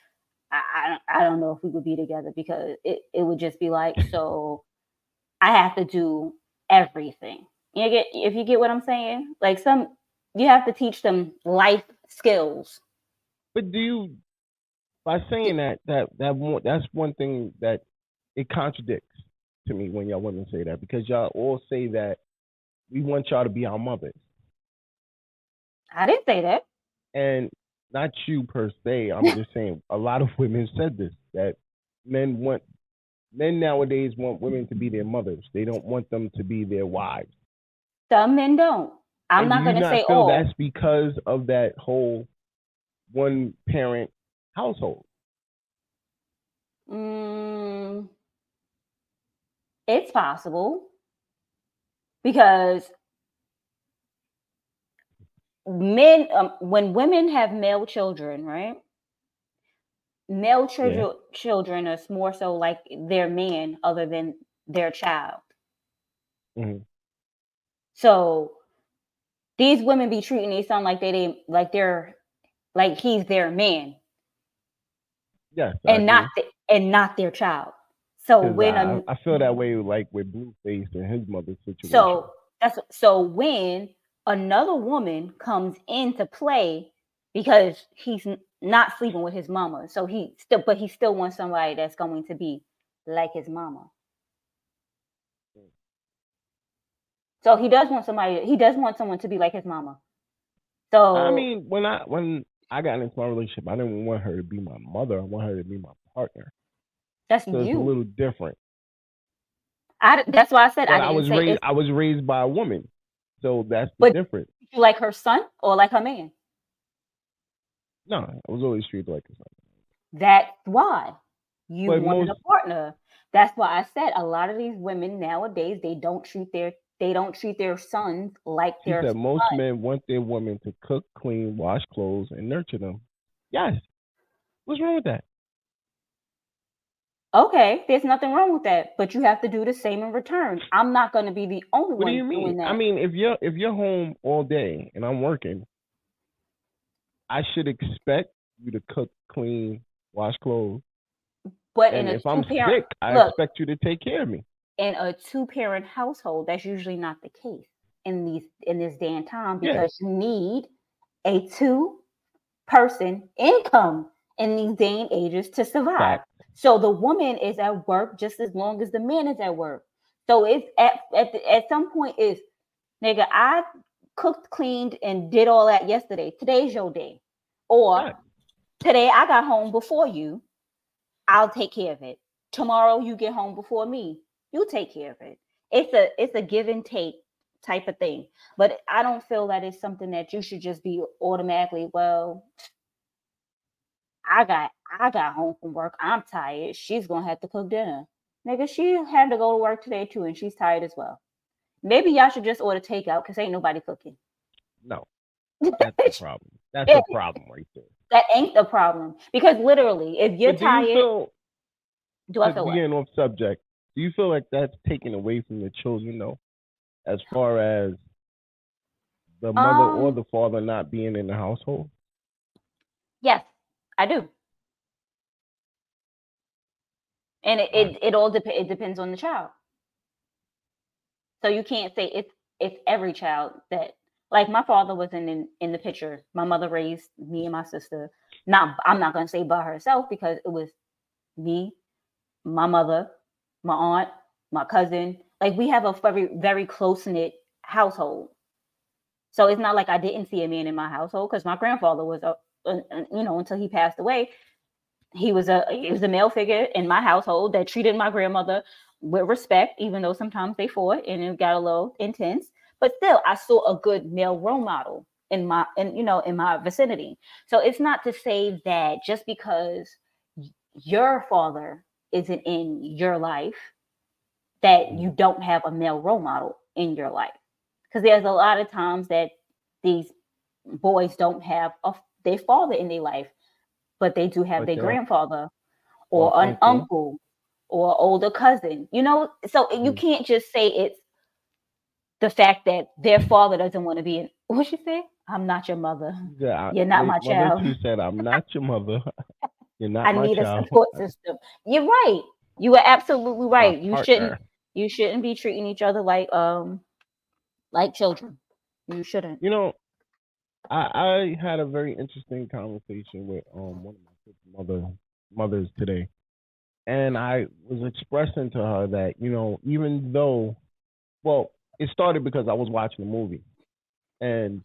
I, I, I don't know if we would be together because it, it would just be like, [laughs] so I have to do everything. You get if you get what I'm saying? Like some you have to teach them life skills. But do you by saying that that that one, that's one thing that it contradicts to me when y'all women say that because y'all all say that we want y'all to be our mothers. I didn't say that. And not you per se. I'm just saying a lot of women said this that men want men nowadays want women to be their mothers. They don't want them to be their wives. Some men don't. I'm and not going to say all. That's because of that whole one parent household. Mm, it's possible because men um, when women have male children right male children yeah. children are more so like their man other than their child mm-hmm. So these women be treating their son like they, they like they're like he's their man yeah and not the, and not their child so when I, I feel that way like with blueface and his mother's situation so that's so when another woman comes into play because he's not sleeping with his mama. So he still, but he still wants somebody that's going to be like his mama. So he does want somebody. He does want someone to be like his mama. So I mean, when I when I got into my relationship, I didn't want her to be my mother. I want her to be my partner. That's so you. A little different. I, that's why I said I, I, was raised. I was raised by a woman. So that's the but difference. You like her son or like her man? No, I was always treated like a son. That's why you but wanted most, a partner. That's why I said a lot of these women nowadays they don't treat their they don't treat their sons like their. Said most men want their women to cook, clean, wash clothes, and nurture them. Yes. What's wrong with that? Okay, there's nothing wrong with that, but you have to do the same in return. I'm not going to be the only what one do you mean? doing that. I mean, if you're if you're home all day and I'm working, I should expect you to cook, clean, wash clothes. But and if I'm sick, I look, expect you to take care of me. In a two-parent household, that's usually not the case in these in this day and time because yeah. you need a two-person income in these day and ages to survive. Fact. So the woman is at work just as long as the man is at work. So it's at at, the, at some point is nigga, I cooked, cleaned, and did all that yesterday. Today's your day. Or right. today I got home before you. I'll take care of it. Tomorrow you get home before me. You take care of it. It's a it's a give and take type of thing. But I don't feel that it's something that you should just be automatically, well, I got I got home from work. I'm tired. She's gonna have to cook dinner. Nigga, she had to go to work today too, and she's tired as well. Maybe y'all should just order takeout because ain't nobody cooking. No. [laughs] That's the problem. That's the problem right there. That ain't the problem. Because literally, if you're tired, you feel, do I feel getting off subject? Do you feel like that's taken away from the children though? As far as the mother um, or the father not being in the household? Yes. I do. And it, it, it all dep- it depends on the child. So you can't say it's it's every child that like my father wasn't in, in the picture. My mother raised me and my sister. Not I'm not gonna say by herself because it was me, my mother, my aunt, my cousin. Like we have a very, very close-knit household. So it's not like I didn't see a man in my household because my grandfather was a uh, uh, you know, until he passed away, he was a he was a male figure in my household that treated my grandmother with respect, even though sometimes they fought and it got a little intense. But still, I saw a good male role model in my in you know in my vicinity. So it's not to say that just because your father isn't in your life that you don't have a male role model in your life because there's a lot of times that these boys don't have a their father in their life, but they do have their grandfather or, or an uncle. or older cousin. You know, so mm. you can't just say it's the fact that their father doesn't want to be in, What she say? I'm not your mother. Yeah, You're not my child. She said, "I'm not your mother. [laughs] I my need child." a support system. You're right. You are absolutely My right. You shouldn't you shouldn't be treating each other like um like children. You shouldn't. You know, I, I had a very interesting conversation with um one of my mother mothers today, and I was expressing to her that you know even though, well, it started because I was watching a movie, and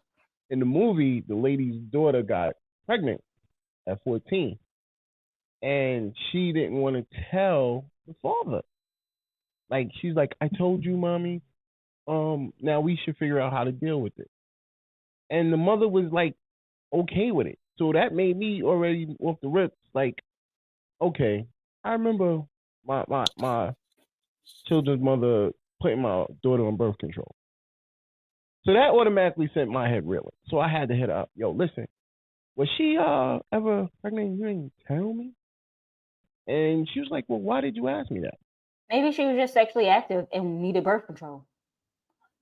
in the movie the lady's daughter got pregnant at 14, and she didn't want to tell the father. Like she's like, I told you, mommy. Um, now we should figure out how to deal with it and the mother was like okay with it. So that made me already off the rips like, okay, I remember my my my children's mother putting my daughter on birth control. So that automatically sent my head reeling. So I had to hit up. Yo, listen, was she uh ever pregnant? You didn't tell me. And she was like, well, why did you ask me that? Maybe she was just sexually active and needed birth control.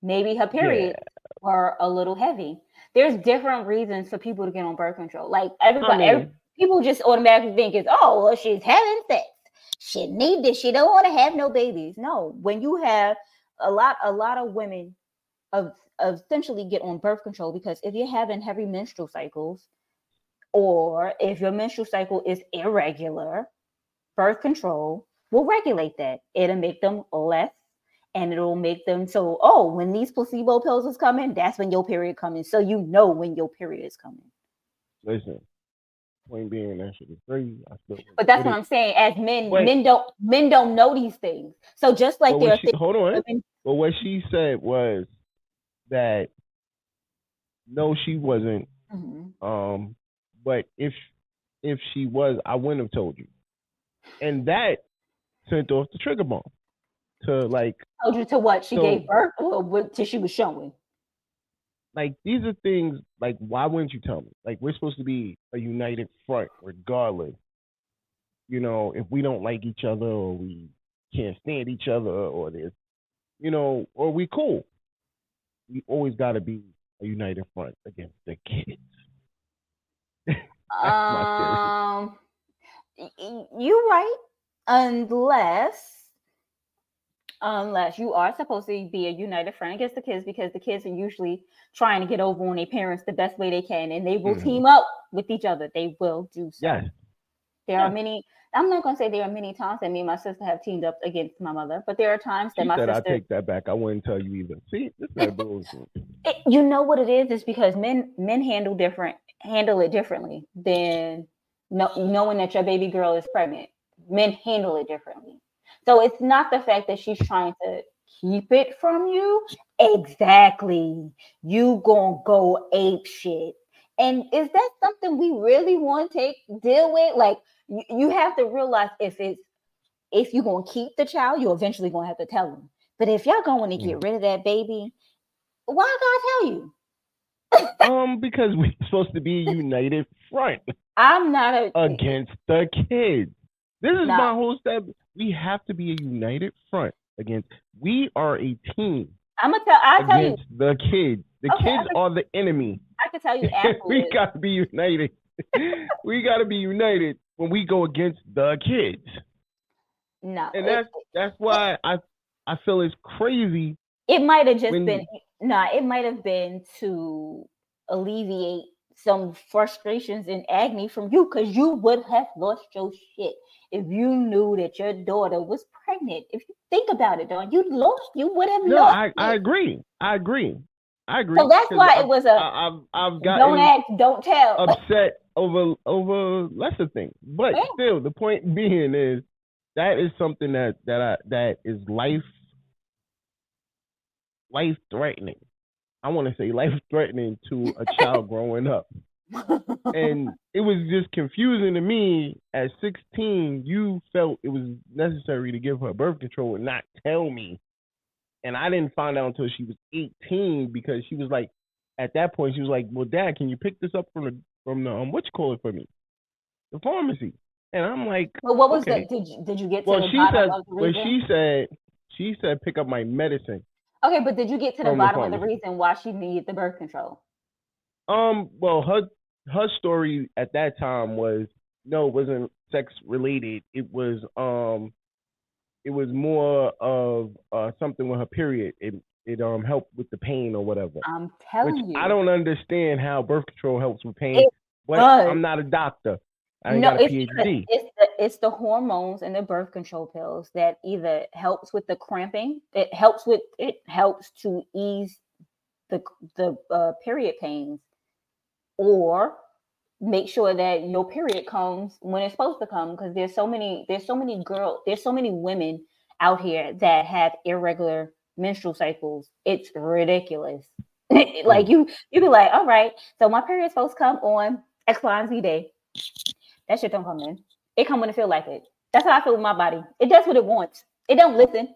Maybe her periods were a little heavy. There's different reasons for people to get on birth control. Like everybody, every- mean- people just automatically think it's oh well she's having sex. She need this. She don't want to have no babies. No, when you have a lot, a lot of women of, of essentially get on birth control because if you're having heavy menstrual cycles, or if your menstrual cycle is irregular, birth control will regulate that. It'll make them less and it'll make them so oh when these placebo pills is coming that's when your period coming so you know when your period is coming Listen, point being that shit is crazy. I still but that's what i'm saying as men Wait. men don't men don't know these things so just like there are she- things hold on. women, But what she said was that no, she wasn't. Mhm. Um, but if if she was, I wouldn't have told you. And that sent off the trigger bomb to like told you to what she So- gave birth or what she was showing like these are things like why wouldn't you tell me? Like we're supposed to be a united front regardless. You know, if we don't like each other or we can't stand each other or this, you know, or we cool. We always gotta be a united front against the kids. [laughs] um you're right unless unless you are supposed to be a united front against the kids because the kids are usually trying to get over on their parents the best way they can and they will Mhm. team up with each other they will do so Yes. there are many i'm not going to say there are many times that me and my sister have teamed up against my mother but there are times that She my said I take that back. I wouldn't tell you either. See, this is bullshit. it, you know what it is is because men men handle different handle it differently than no, knowing that your baby girl is pregnant men handle it differently. So it's not the fact that she's trying to keep it from you. Exactly. You gonna go ape shit. And is that something we really want to take deal with? Like you, you have to realize if it's if you're gonna keep the child you're eventually gonna have to tell them. But if y'all going to get rid of that baby why God tell you? um, because we're supposed to be united front I'm not a against the kids. This is Nah. my whole step. We have to be a united front against. We are a team I'm gonna tell. I tell you, against the kids. The Okay, kids can- are the enemy. I can tell you [laughs] we got to be united. [laughs] we got to be united when we go against the kids, no, and it, that's that's why I I feel it's crazy. it might have just when- been. No, it might have been to alleviate some frustrations and agony from you, because you would have lost your shit if you knew that your daughter was pregnant. If you think about it, Dawn, you lost. You would have No, lost. I, I agree. I agree. I agree. So that's why I- it was a I, I've I've gotten don't ask, don't tell. [laughs] upset over over lesser things. But Yeah. still, the point being is that is something that that I, that is life life threatening. I want to say life threatening to a child growing up. And it was just confusing to me at 16, you felt it was necessary to give her birth control and not tell me. And I didn't find out until she was 18 because she was like, at that point, she was like, "Well, Dad, can you pick this up from the from the um, what you call it for me, the pharmacy?" And I'm like, but what was okay. the? Did you, did you get to "Well, the she said, well, she said, she said, pick up my medicine." Okay, but did you get to the the bottom of the reason why she needed the birth control? Um, well, her her story at that time was no, it wasn't sex related. It was um, it was more of uh something with her period. It it um helped with the pain or whatever. I'm telling you. I don't understand how birth control helps with pain. It but does. I'm not a doctor. I no, got a it's, PhD. it's the it's the hormones and the birth control pills that either helps with the cramping, it helps with it helps to ease the the uh, period pains, or make sure that your period comes when it's supposed to come. Because there's so many there's so many girl there's so many women out here that have irregular menstrual cycles. It's ridiculous. [laughs] like you you be like, all right, so my period's supposed to come on X, Y, and Z day. That shit don't come in. It come when it feel like it. That's how I feel with my body. It does what it wants. It don't listen.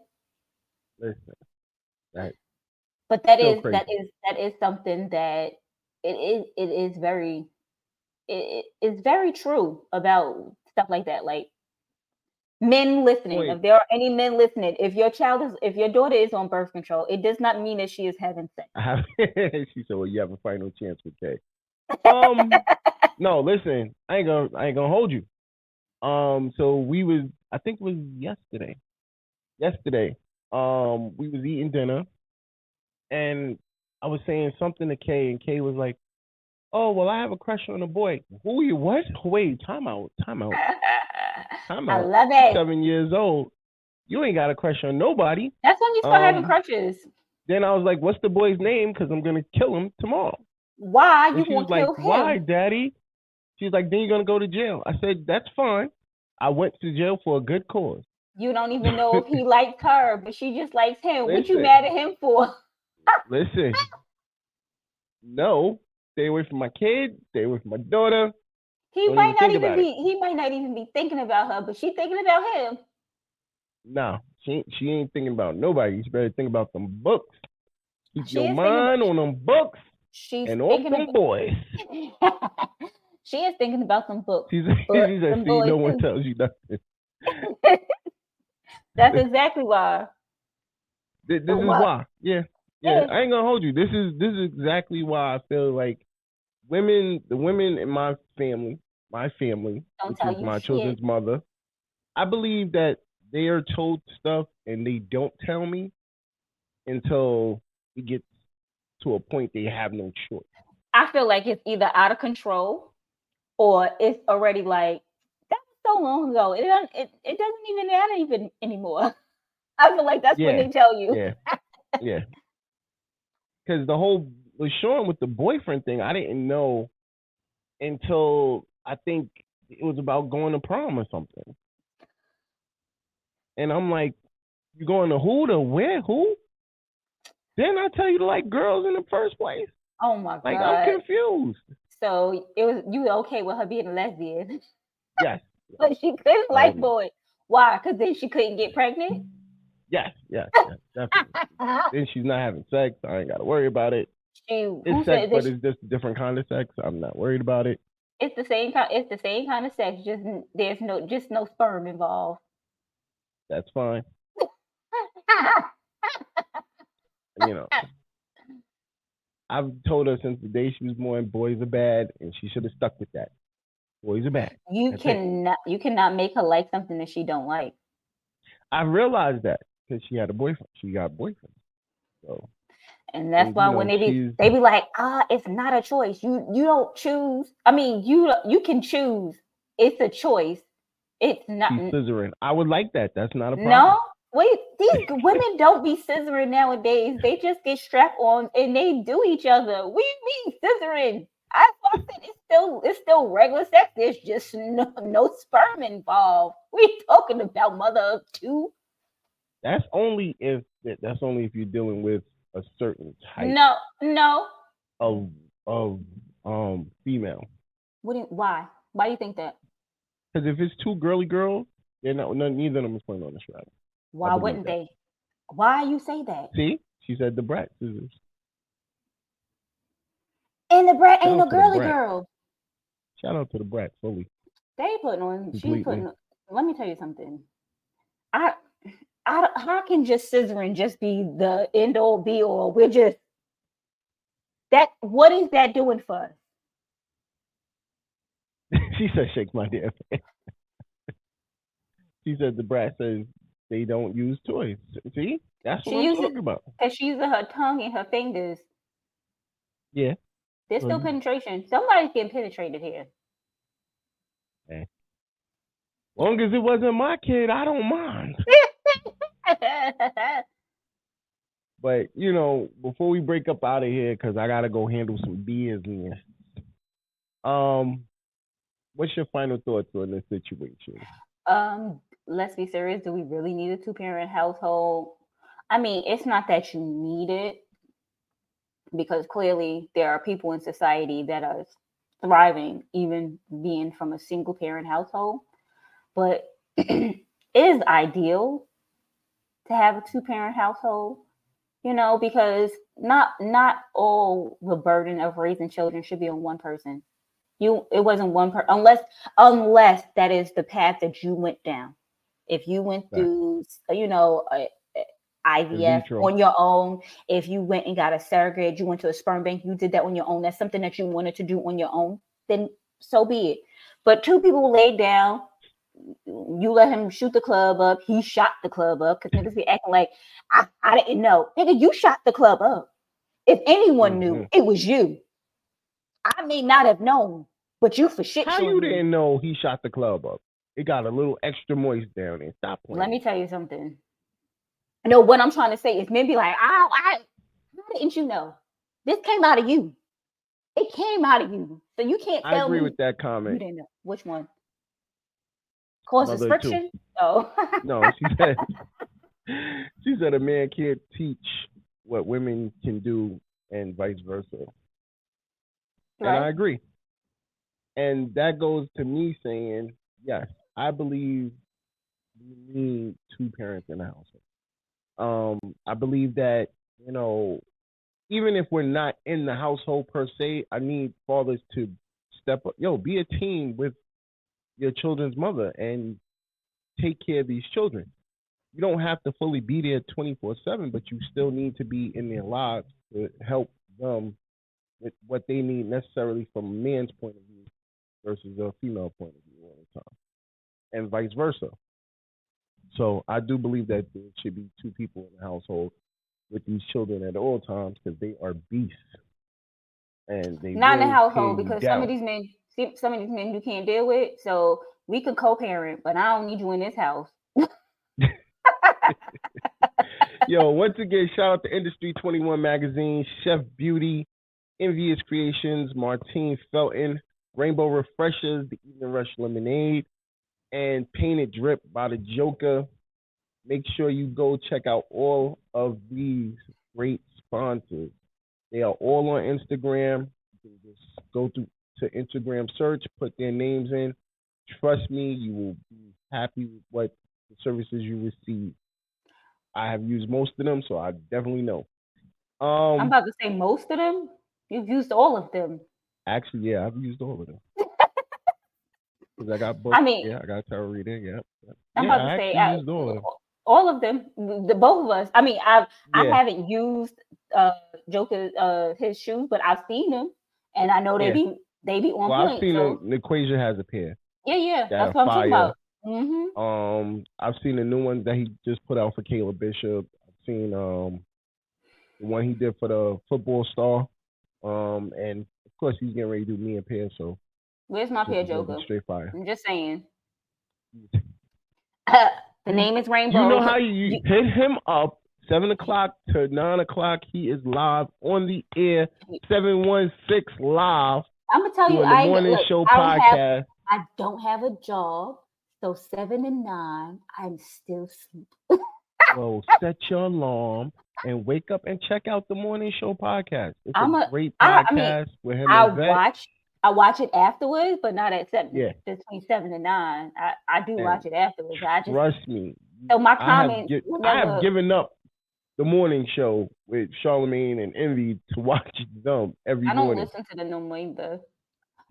Listen, right. But that is that is that is something that it is it is very it is very true about stuff like that. Like men listening. Wait. If there are any men listening, if your child is if your daughter is on birth control, it does not mean that she is having sex. [laughs] She said, "Well, you have a final chance with Kay." [laughs] Um, no, listen, I ain't gonna, I ain't gonna hold you. Um, so we was, I think it was yesterday. Yesterday, um, we was eating dinner, and I was saying something to Kay, and Kay was like, "Oh, well, I have a crush on a boy." Who you? What? Wait, time out, time out, [laughs] time out. I love it. Seven years old, you ain't got a crush on nobody. That's when you start having Um, crutches. Then I was like, "What's the boy's name?" Because I'm gonna kill him tomorrow. Why And you she want was like, kill him? "Why, Daddy?" She's like, "Then you're gonna go to jail." I said, "That's fine." I went to jail for a good cause. You don't even know if he likes her, but she just likes him. What you mad at him for? [laughs] Listen, no, stay away from my kid. Stay away from my daughter. He Don't might even not even be. it. He might not even be thinking about her, but she thinking about him. No, she ain't, she ain't thinking about nobody. You better think about them books. Keep She your thinking about- mind on them books She's and thinking them about, boys. [laughs] she is thinking about some books. She's, But she said, "See, no one tells you nothing." [laughs] That's exactly why. Th- This But is why- why. Yeah. Yeah. I ain't gonna hold you. This is this is exactly why I feel like women the women in my family, my family, Don't which is my shit. children's mother, I believe that they are told stuff and they don't tell me until it gets to a point they have no choice. I feel like it's either out of control or it's already like that was so long ago. It doesn't. It, it doesn't even matter even anymore. [laughs] I feel like that's Yeah. they tell you. Yeah. [laughs] yeah. Because the whole was showing with the boyfriend thing, I didn't know until I think it was about going to prom or something. And I'm like, you going to who to where? Who? Didn't I tell you to like girls in the first place? Oh my god! Like. I'm confused. So it was you were okay with her being a lesbian, [laughs] Yes, but she couldn't like boys. Why? Because then she couldn't get pregnant. yes, yes, [laughs] yes definitely. then she's not having sex. I ain't got to worry about it. She It's sex, but she- it's just a different kind of sex. I'm not worried about it. it's the same kind. It's the same kind of sex. Just there's no just no sperm involved. That's fine. [laughs] you know. I've told her since the day she was born, boys are bad, and she should have stuck with that. Boys are bad. you That's it. cannot you cannot make her like something that she don't like. I realized that because she had a boyfriend. She got a boyfriend. So And that's And, why you when they be they be like, ah, it's not a choice. You you don't choose. I mean, you you can choose. It's a choice. It's not. she's scissoring. I would like that. That's not a problem. No, wait. These [laughs] women don't be scissoring nowadays. They just get strapped on and they do each other. We be scissoring. I thought that it's still it's still regular sex. There's just no, no sperm involved. [laughs] We talking about mother of two. That's only if that's only if you're dealing with a certain type No, no. of of um female. Wouldn't why? Why do you think that? Because if it's two girly girls, they're not. None, neither of them is playing on the strap. Why wouldn't that. they? Why you say that? See, she said the brat scissors. And the brat Shout ain't no out to the girly girl. Shout out to the brat fully. They putting on. Completely. putting. on- Let me tell you something. I, I, how can just scissoring just be the end all be all? We're just. That what is that doing for us? [laughs] she said, "Shake my dear." [laughs] she said the brat says they don't use toys. See, that's She what I'm talking about. Because she's using her tongue and her fingers. Yeah. There's still you- penetration. Somebody's getting penetrated here. Long as it wasn't my kid, I don't mind. [laughs] But you know, before we break up out of here, because I gotta go handle some business. Um, what's your final thoughts on this situation? um, let's be serious. Do we really need a two parent household? I mean, it's not that you need it because clearly there are people in society that are thriving even being from a single parent household. But [clears throat] it is ideal to have a two parent household, you know, because not not all the burden of raising children should be on one person. You it wasn't one person unless unless that is the path that you went down. If you went through, you know, a, IVF on your own, if you went and got a surrogate, you went to a sperm bank, you did that on your own. That's something that you wanted to do on your own. Then so be it. But two people laid down. You let him shoot the club up. He shot the club up because niggas [laughs] be acting like I, I didn't know. Nigga, you shot the club up. If anyone knew, Mhm. it was you. I may not have known, but you for shit. How you didn't know he shot the club up? It got a little extra moist down there. Stop playing. Let me tell you something. No, what I'm trying to say is men be like, oh, I how didn't you know? This came out of you. It came out of you. So you can't I tell agree me with that you comment. didn't know. Which one? Causes too. friction? Oh. No, [laughs] she said she said a man can't teach what women can do and vice versa. And I agree. And that goes to me saying, yes, I believe we need two parents in the household. Um, I believe that, you know, even if we're not in the household per se, I need fathers to step up. Yo, be a team with your children's mother and take care of these children. You don't have to fully be there 24 7, but you still need to be in their lives to help them with what they need necessarily from a man's point of view versus a female point of view and vice versa. So I do believe that there should be two people in the household with these children at all times because they are beasts, and they Not in the household because some of these men, see, some of these men you can't deal with. So we could co-parent, but I don't need you in this house. [laughs] Yo, once again, shout out to Industry 21 Magazine, Chef Beauty, Envious Creations, Martine Felton, Rainbow Refreshers, the Evening Rush Lemonade, and Painted Drip by the Joker. Make sure you go check out all of these great sponsors. They are all on Instagram. You can just go to, to Instagram search, put their names in. Trust me, you will be happy with what the services you receive. I have used most of them, so I definitely know. Um, I'm about to say most of them. You've used all of them. actually, yeah, I've used all of them. I got both. I mean- yeah, I got tarot reading. Yeah, yeah, I'm yeah, about to say I- all of them. all of them. The both of us. I mean, I've, I haven't used uh Joker uh his shoes, but I've seen them, and I know they Yeah. be they be on Well, point. I've seen so, them. Equation has a pair. yeah, yeah, that that's what I'm talking about. hmm Um, I've seen the new ones that he just put out for Caleb Bishop. I've seen um the one he did for the football star. Um, and of course he's getting ready to do me and pair. So Where's my pair, is gonna be Joker? straight fire. I'm just saying. [laughs] Uh, the name is Rainbow. You know how you, you hit him up seven o'clock to nine o'clock. He is live on the air. Seven one six live I'm gonna tell you, the I morning look, show I don't have podcast. I don't have a job, so seven and nine, I'm still asleep. [laughs] Well, set your alarm and wake up and check out the morning show podcast. It's I'm a a- great I- I mean, podcast with him I watch I watch it afterwards, but not at seven Yeah. between seven and nine. I, I do And watch it afterwards. I just Trust me. so my I have, gi- I have given up the morning show with Charlemagne and Envy to [laughs] watch them every morning. I don't morning. listen to the no more either.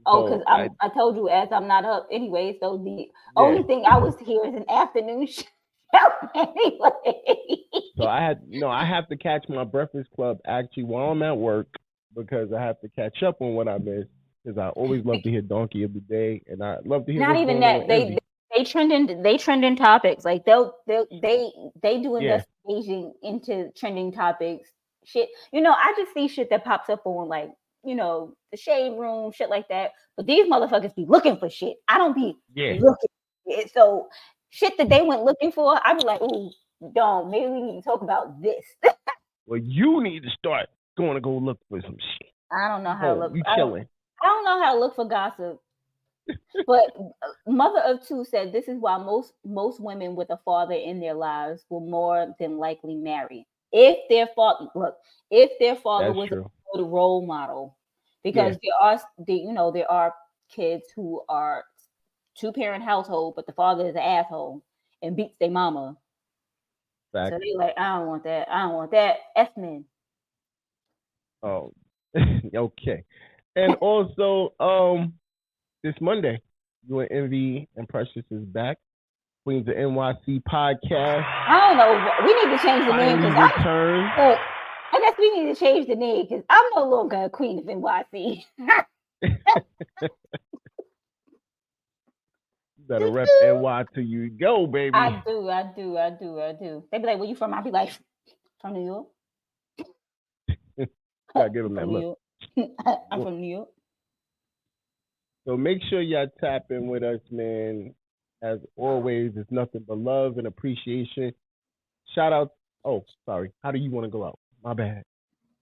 Oh, because I- I, told you as I'm not up anyway, so the Yeah. only thing I was here is an afternoon [laughs] show anyway. So I had no, I have to catch my Breakfast Club actually while I'm at work because I have to catch up on what I missed. Because I always love to hear Donkey of the Day, and I love to hear. Not even that they they trend in they trend in topics like they'll they they they do Yeah. investigation into trending topics shit you know i just see shit that pops up on like you know the shade room shit like that but these motherfuckers be looking for shit i don't be yeah, looking so shit that they went looking for i be like ooh don't maybe we need to talk about this [laughs] well, you need to start going to go look for some shit. i don't know how to Oh, look you chilling? I don't know how to look for gossip. but mother of two said this is why most most women with a father in their lives will more than likely marry if their father look if their father That's was true. a good role model because there are the you know there are kids who are two parent household but the father is an asshole and beats their mama Fact. so they like I don't want that I don't want that F men Oh, [laughs] okay. And also, um, this Monday, you and Envy and Precious is back. Queens of NYC podcast I don't know we need to change the name because I. [laughs] Look, I guess we need to change the name because I'm no longer a queen of NYC. You [laughs] better rep [laughs] NY till you go, baby. I do, I do, I do, I do. They be like, "Where you from?" I be like, "From New York." Gotta give 'em that look. [laughs] I'm from New York. So make sure y'all tap in with us, man. As always, it's nothing but love and appreciation. Shout out. Oh, sorry. How do you want to go out? My bad.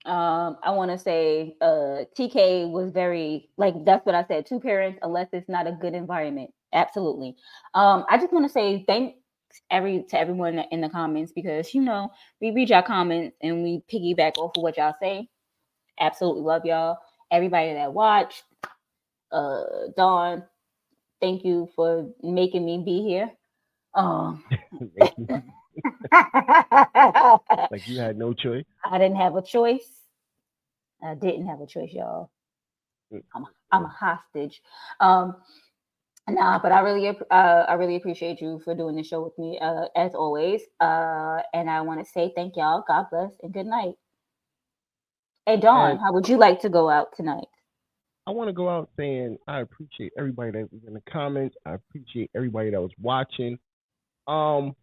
Um, I want to say, uh, TK was very like that's what I said. Two parents, unless it's not a good environment. Absolutely. Um, I just want to say thanks every to everyone in the comments because you know we read your comments and we piggyback off of what y'all say. Absolutely love y'all. Everybody that watched, uh, Don, thank you for making me be here. Um, [laughs] Make you- I [laughs] like you had no choice. I didn't have a choice. I didn't have a choice, y'all. Mm. I'm I'm a hostage. Um, nah, but I really uh, I really appreciate you for doing the show with me uh, as always. Uh, and I want to say thank y'all. God bless and good night. Hey Don, And- how would you like to go out tonight? I want to go out saying I appreciate everybody that was in the comments. I appreciate everybody that was watching. Um,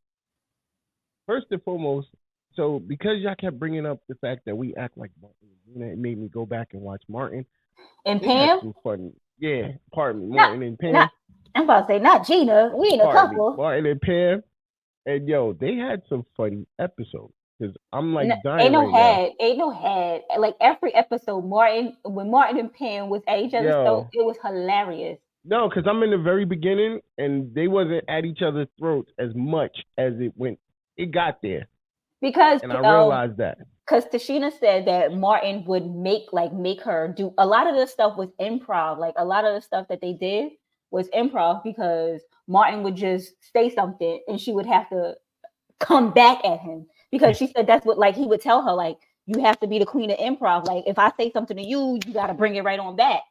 first and foremost, so because y'all kept bringing up the fact that we act like Martin, and it made me go back and watch Martin. And Pam. Yeah, pardon me, Not- Martin and Pam. not- I'm about to say not Gina. We ain't a pardon me, couple. Martin and Pam. And yo, they had some funny episodes because I'm like No- dying ain't no right now. head, ain't no head. Like every episode, Martin when Martin and Pam was at each other's throat, it was hilarious. No, because I'm in the very beginning and they wasn't at each other's throats as much as it went. It got there, Because and I um, realized that. because Tichina said that Martin would make like make her do a lot of the stuff was improv. Like a lot of the stuff that they did was improv because Martin would just say something and she would have to come back at him because she said that's what like he would tell her like you have to be the queen of improv. Like if I say something to you, you got to bring it right on back.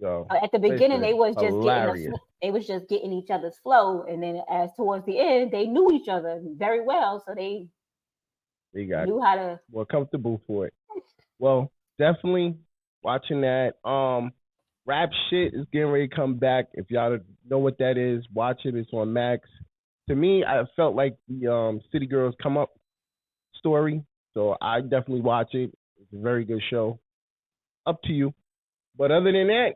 So Uh, At the beginning, they was just getting hilarious. the, fl- they was just getting each other's flow, and then as towards the end, they knew each other very well, so they they got knew how to. more comfortable for it. Well, definitely watching that. Um, rap shit is getting ready to come back. If y'all know what that is, watch it. It's on Max. To me, I felt like the um City Girls Come Up story, so I definitely watch it. It's a very good show. Up to you. But other than that,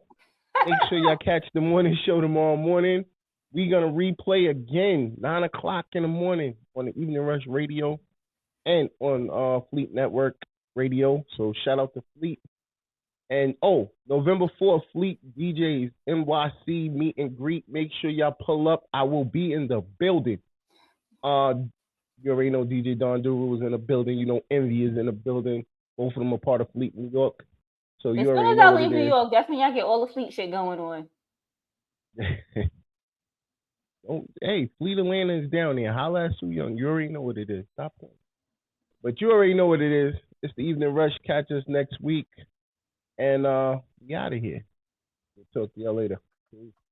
make sure y'all catch the morning show tomorrow morning. We're gonna replay again nine o'clock in the morning on the Evening Rush Radio and on uh Fleet Network Radio. So shout out to Fleet. And oh, November 4th, Fleet DJs NYC meet and greet. Make sure y'all pull up. I will be in the building. Uh you already know DJ Don Duru is in the building. You know Envy is in the building. Both of them are part of Fleet New York. So As you soon already as I leave New. York, that's when y'all get all the fleet shit going on. [laughs] oh, hey, Fleet Atlanta is down there. Holla at Sue Young. You already know what it is. Stop playing. But you already know what it is. It's the evening rush. Catch us next week. And uh we out of here. We'll talk to y'all later. Peace.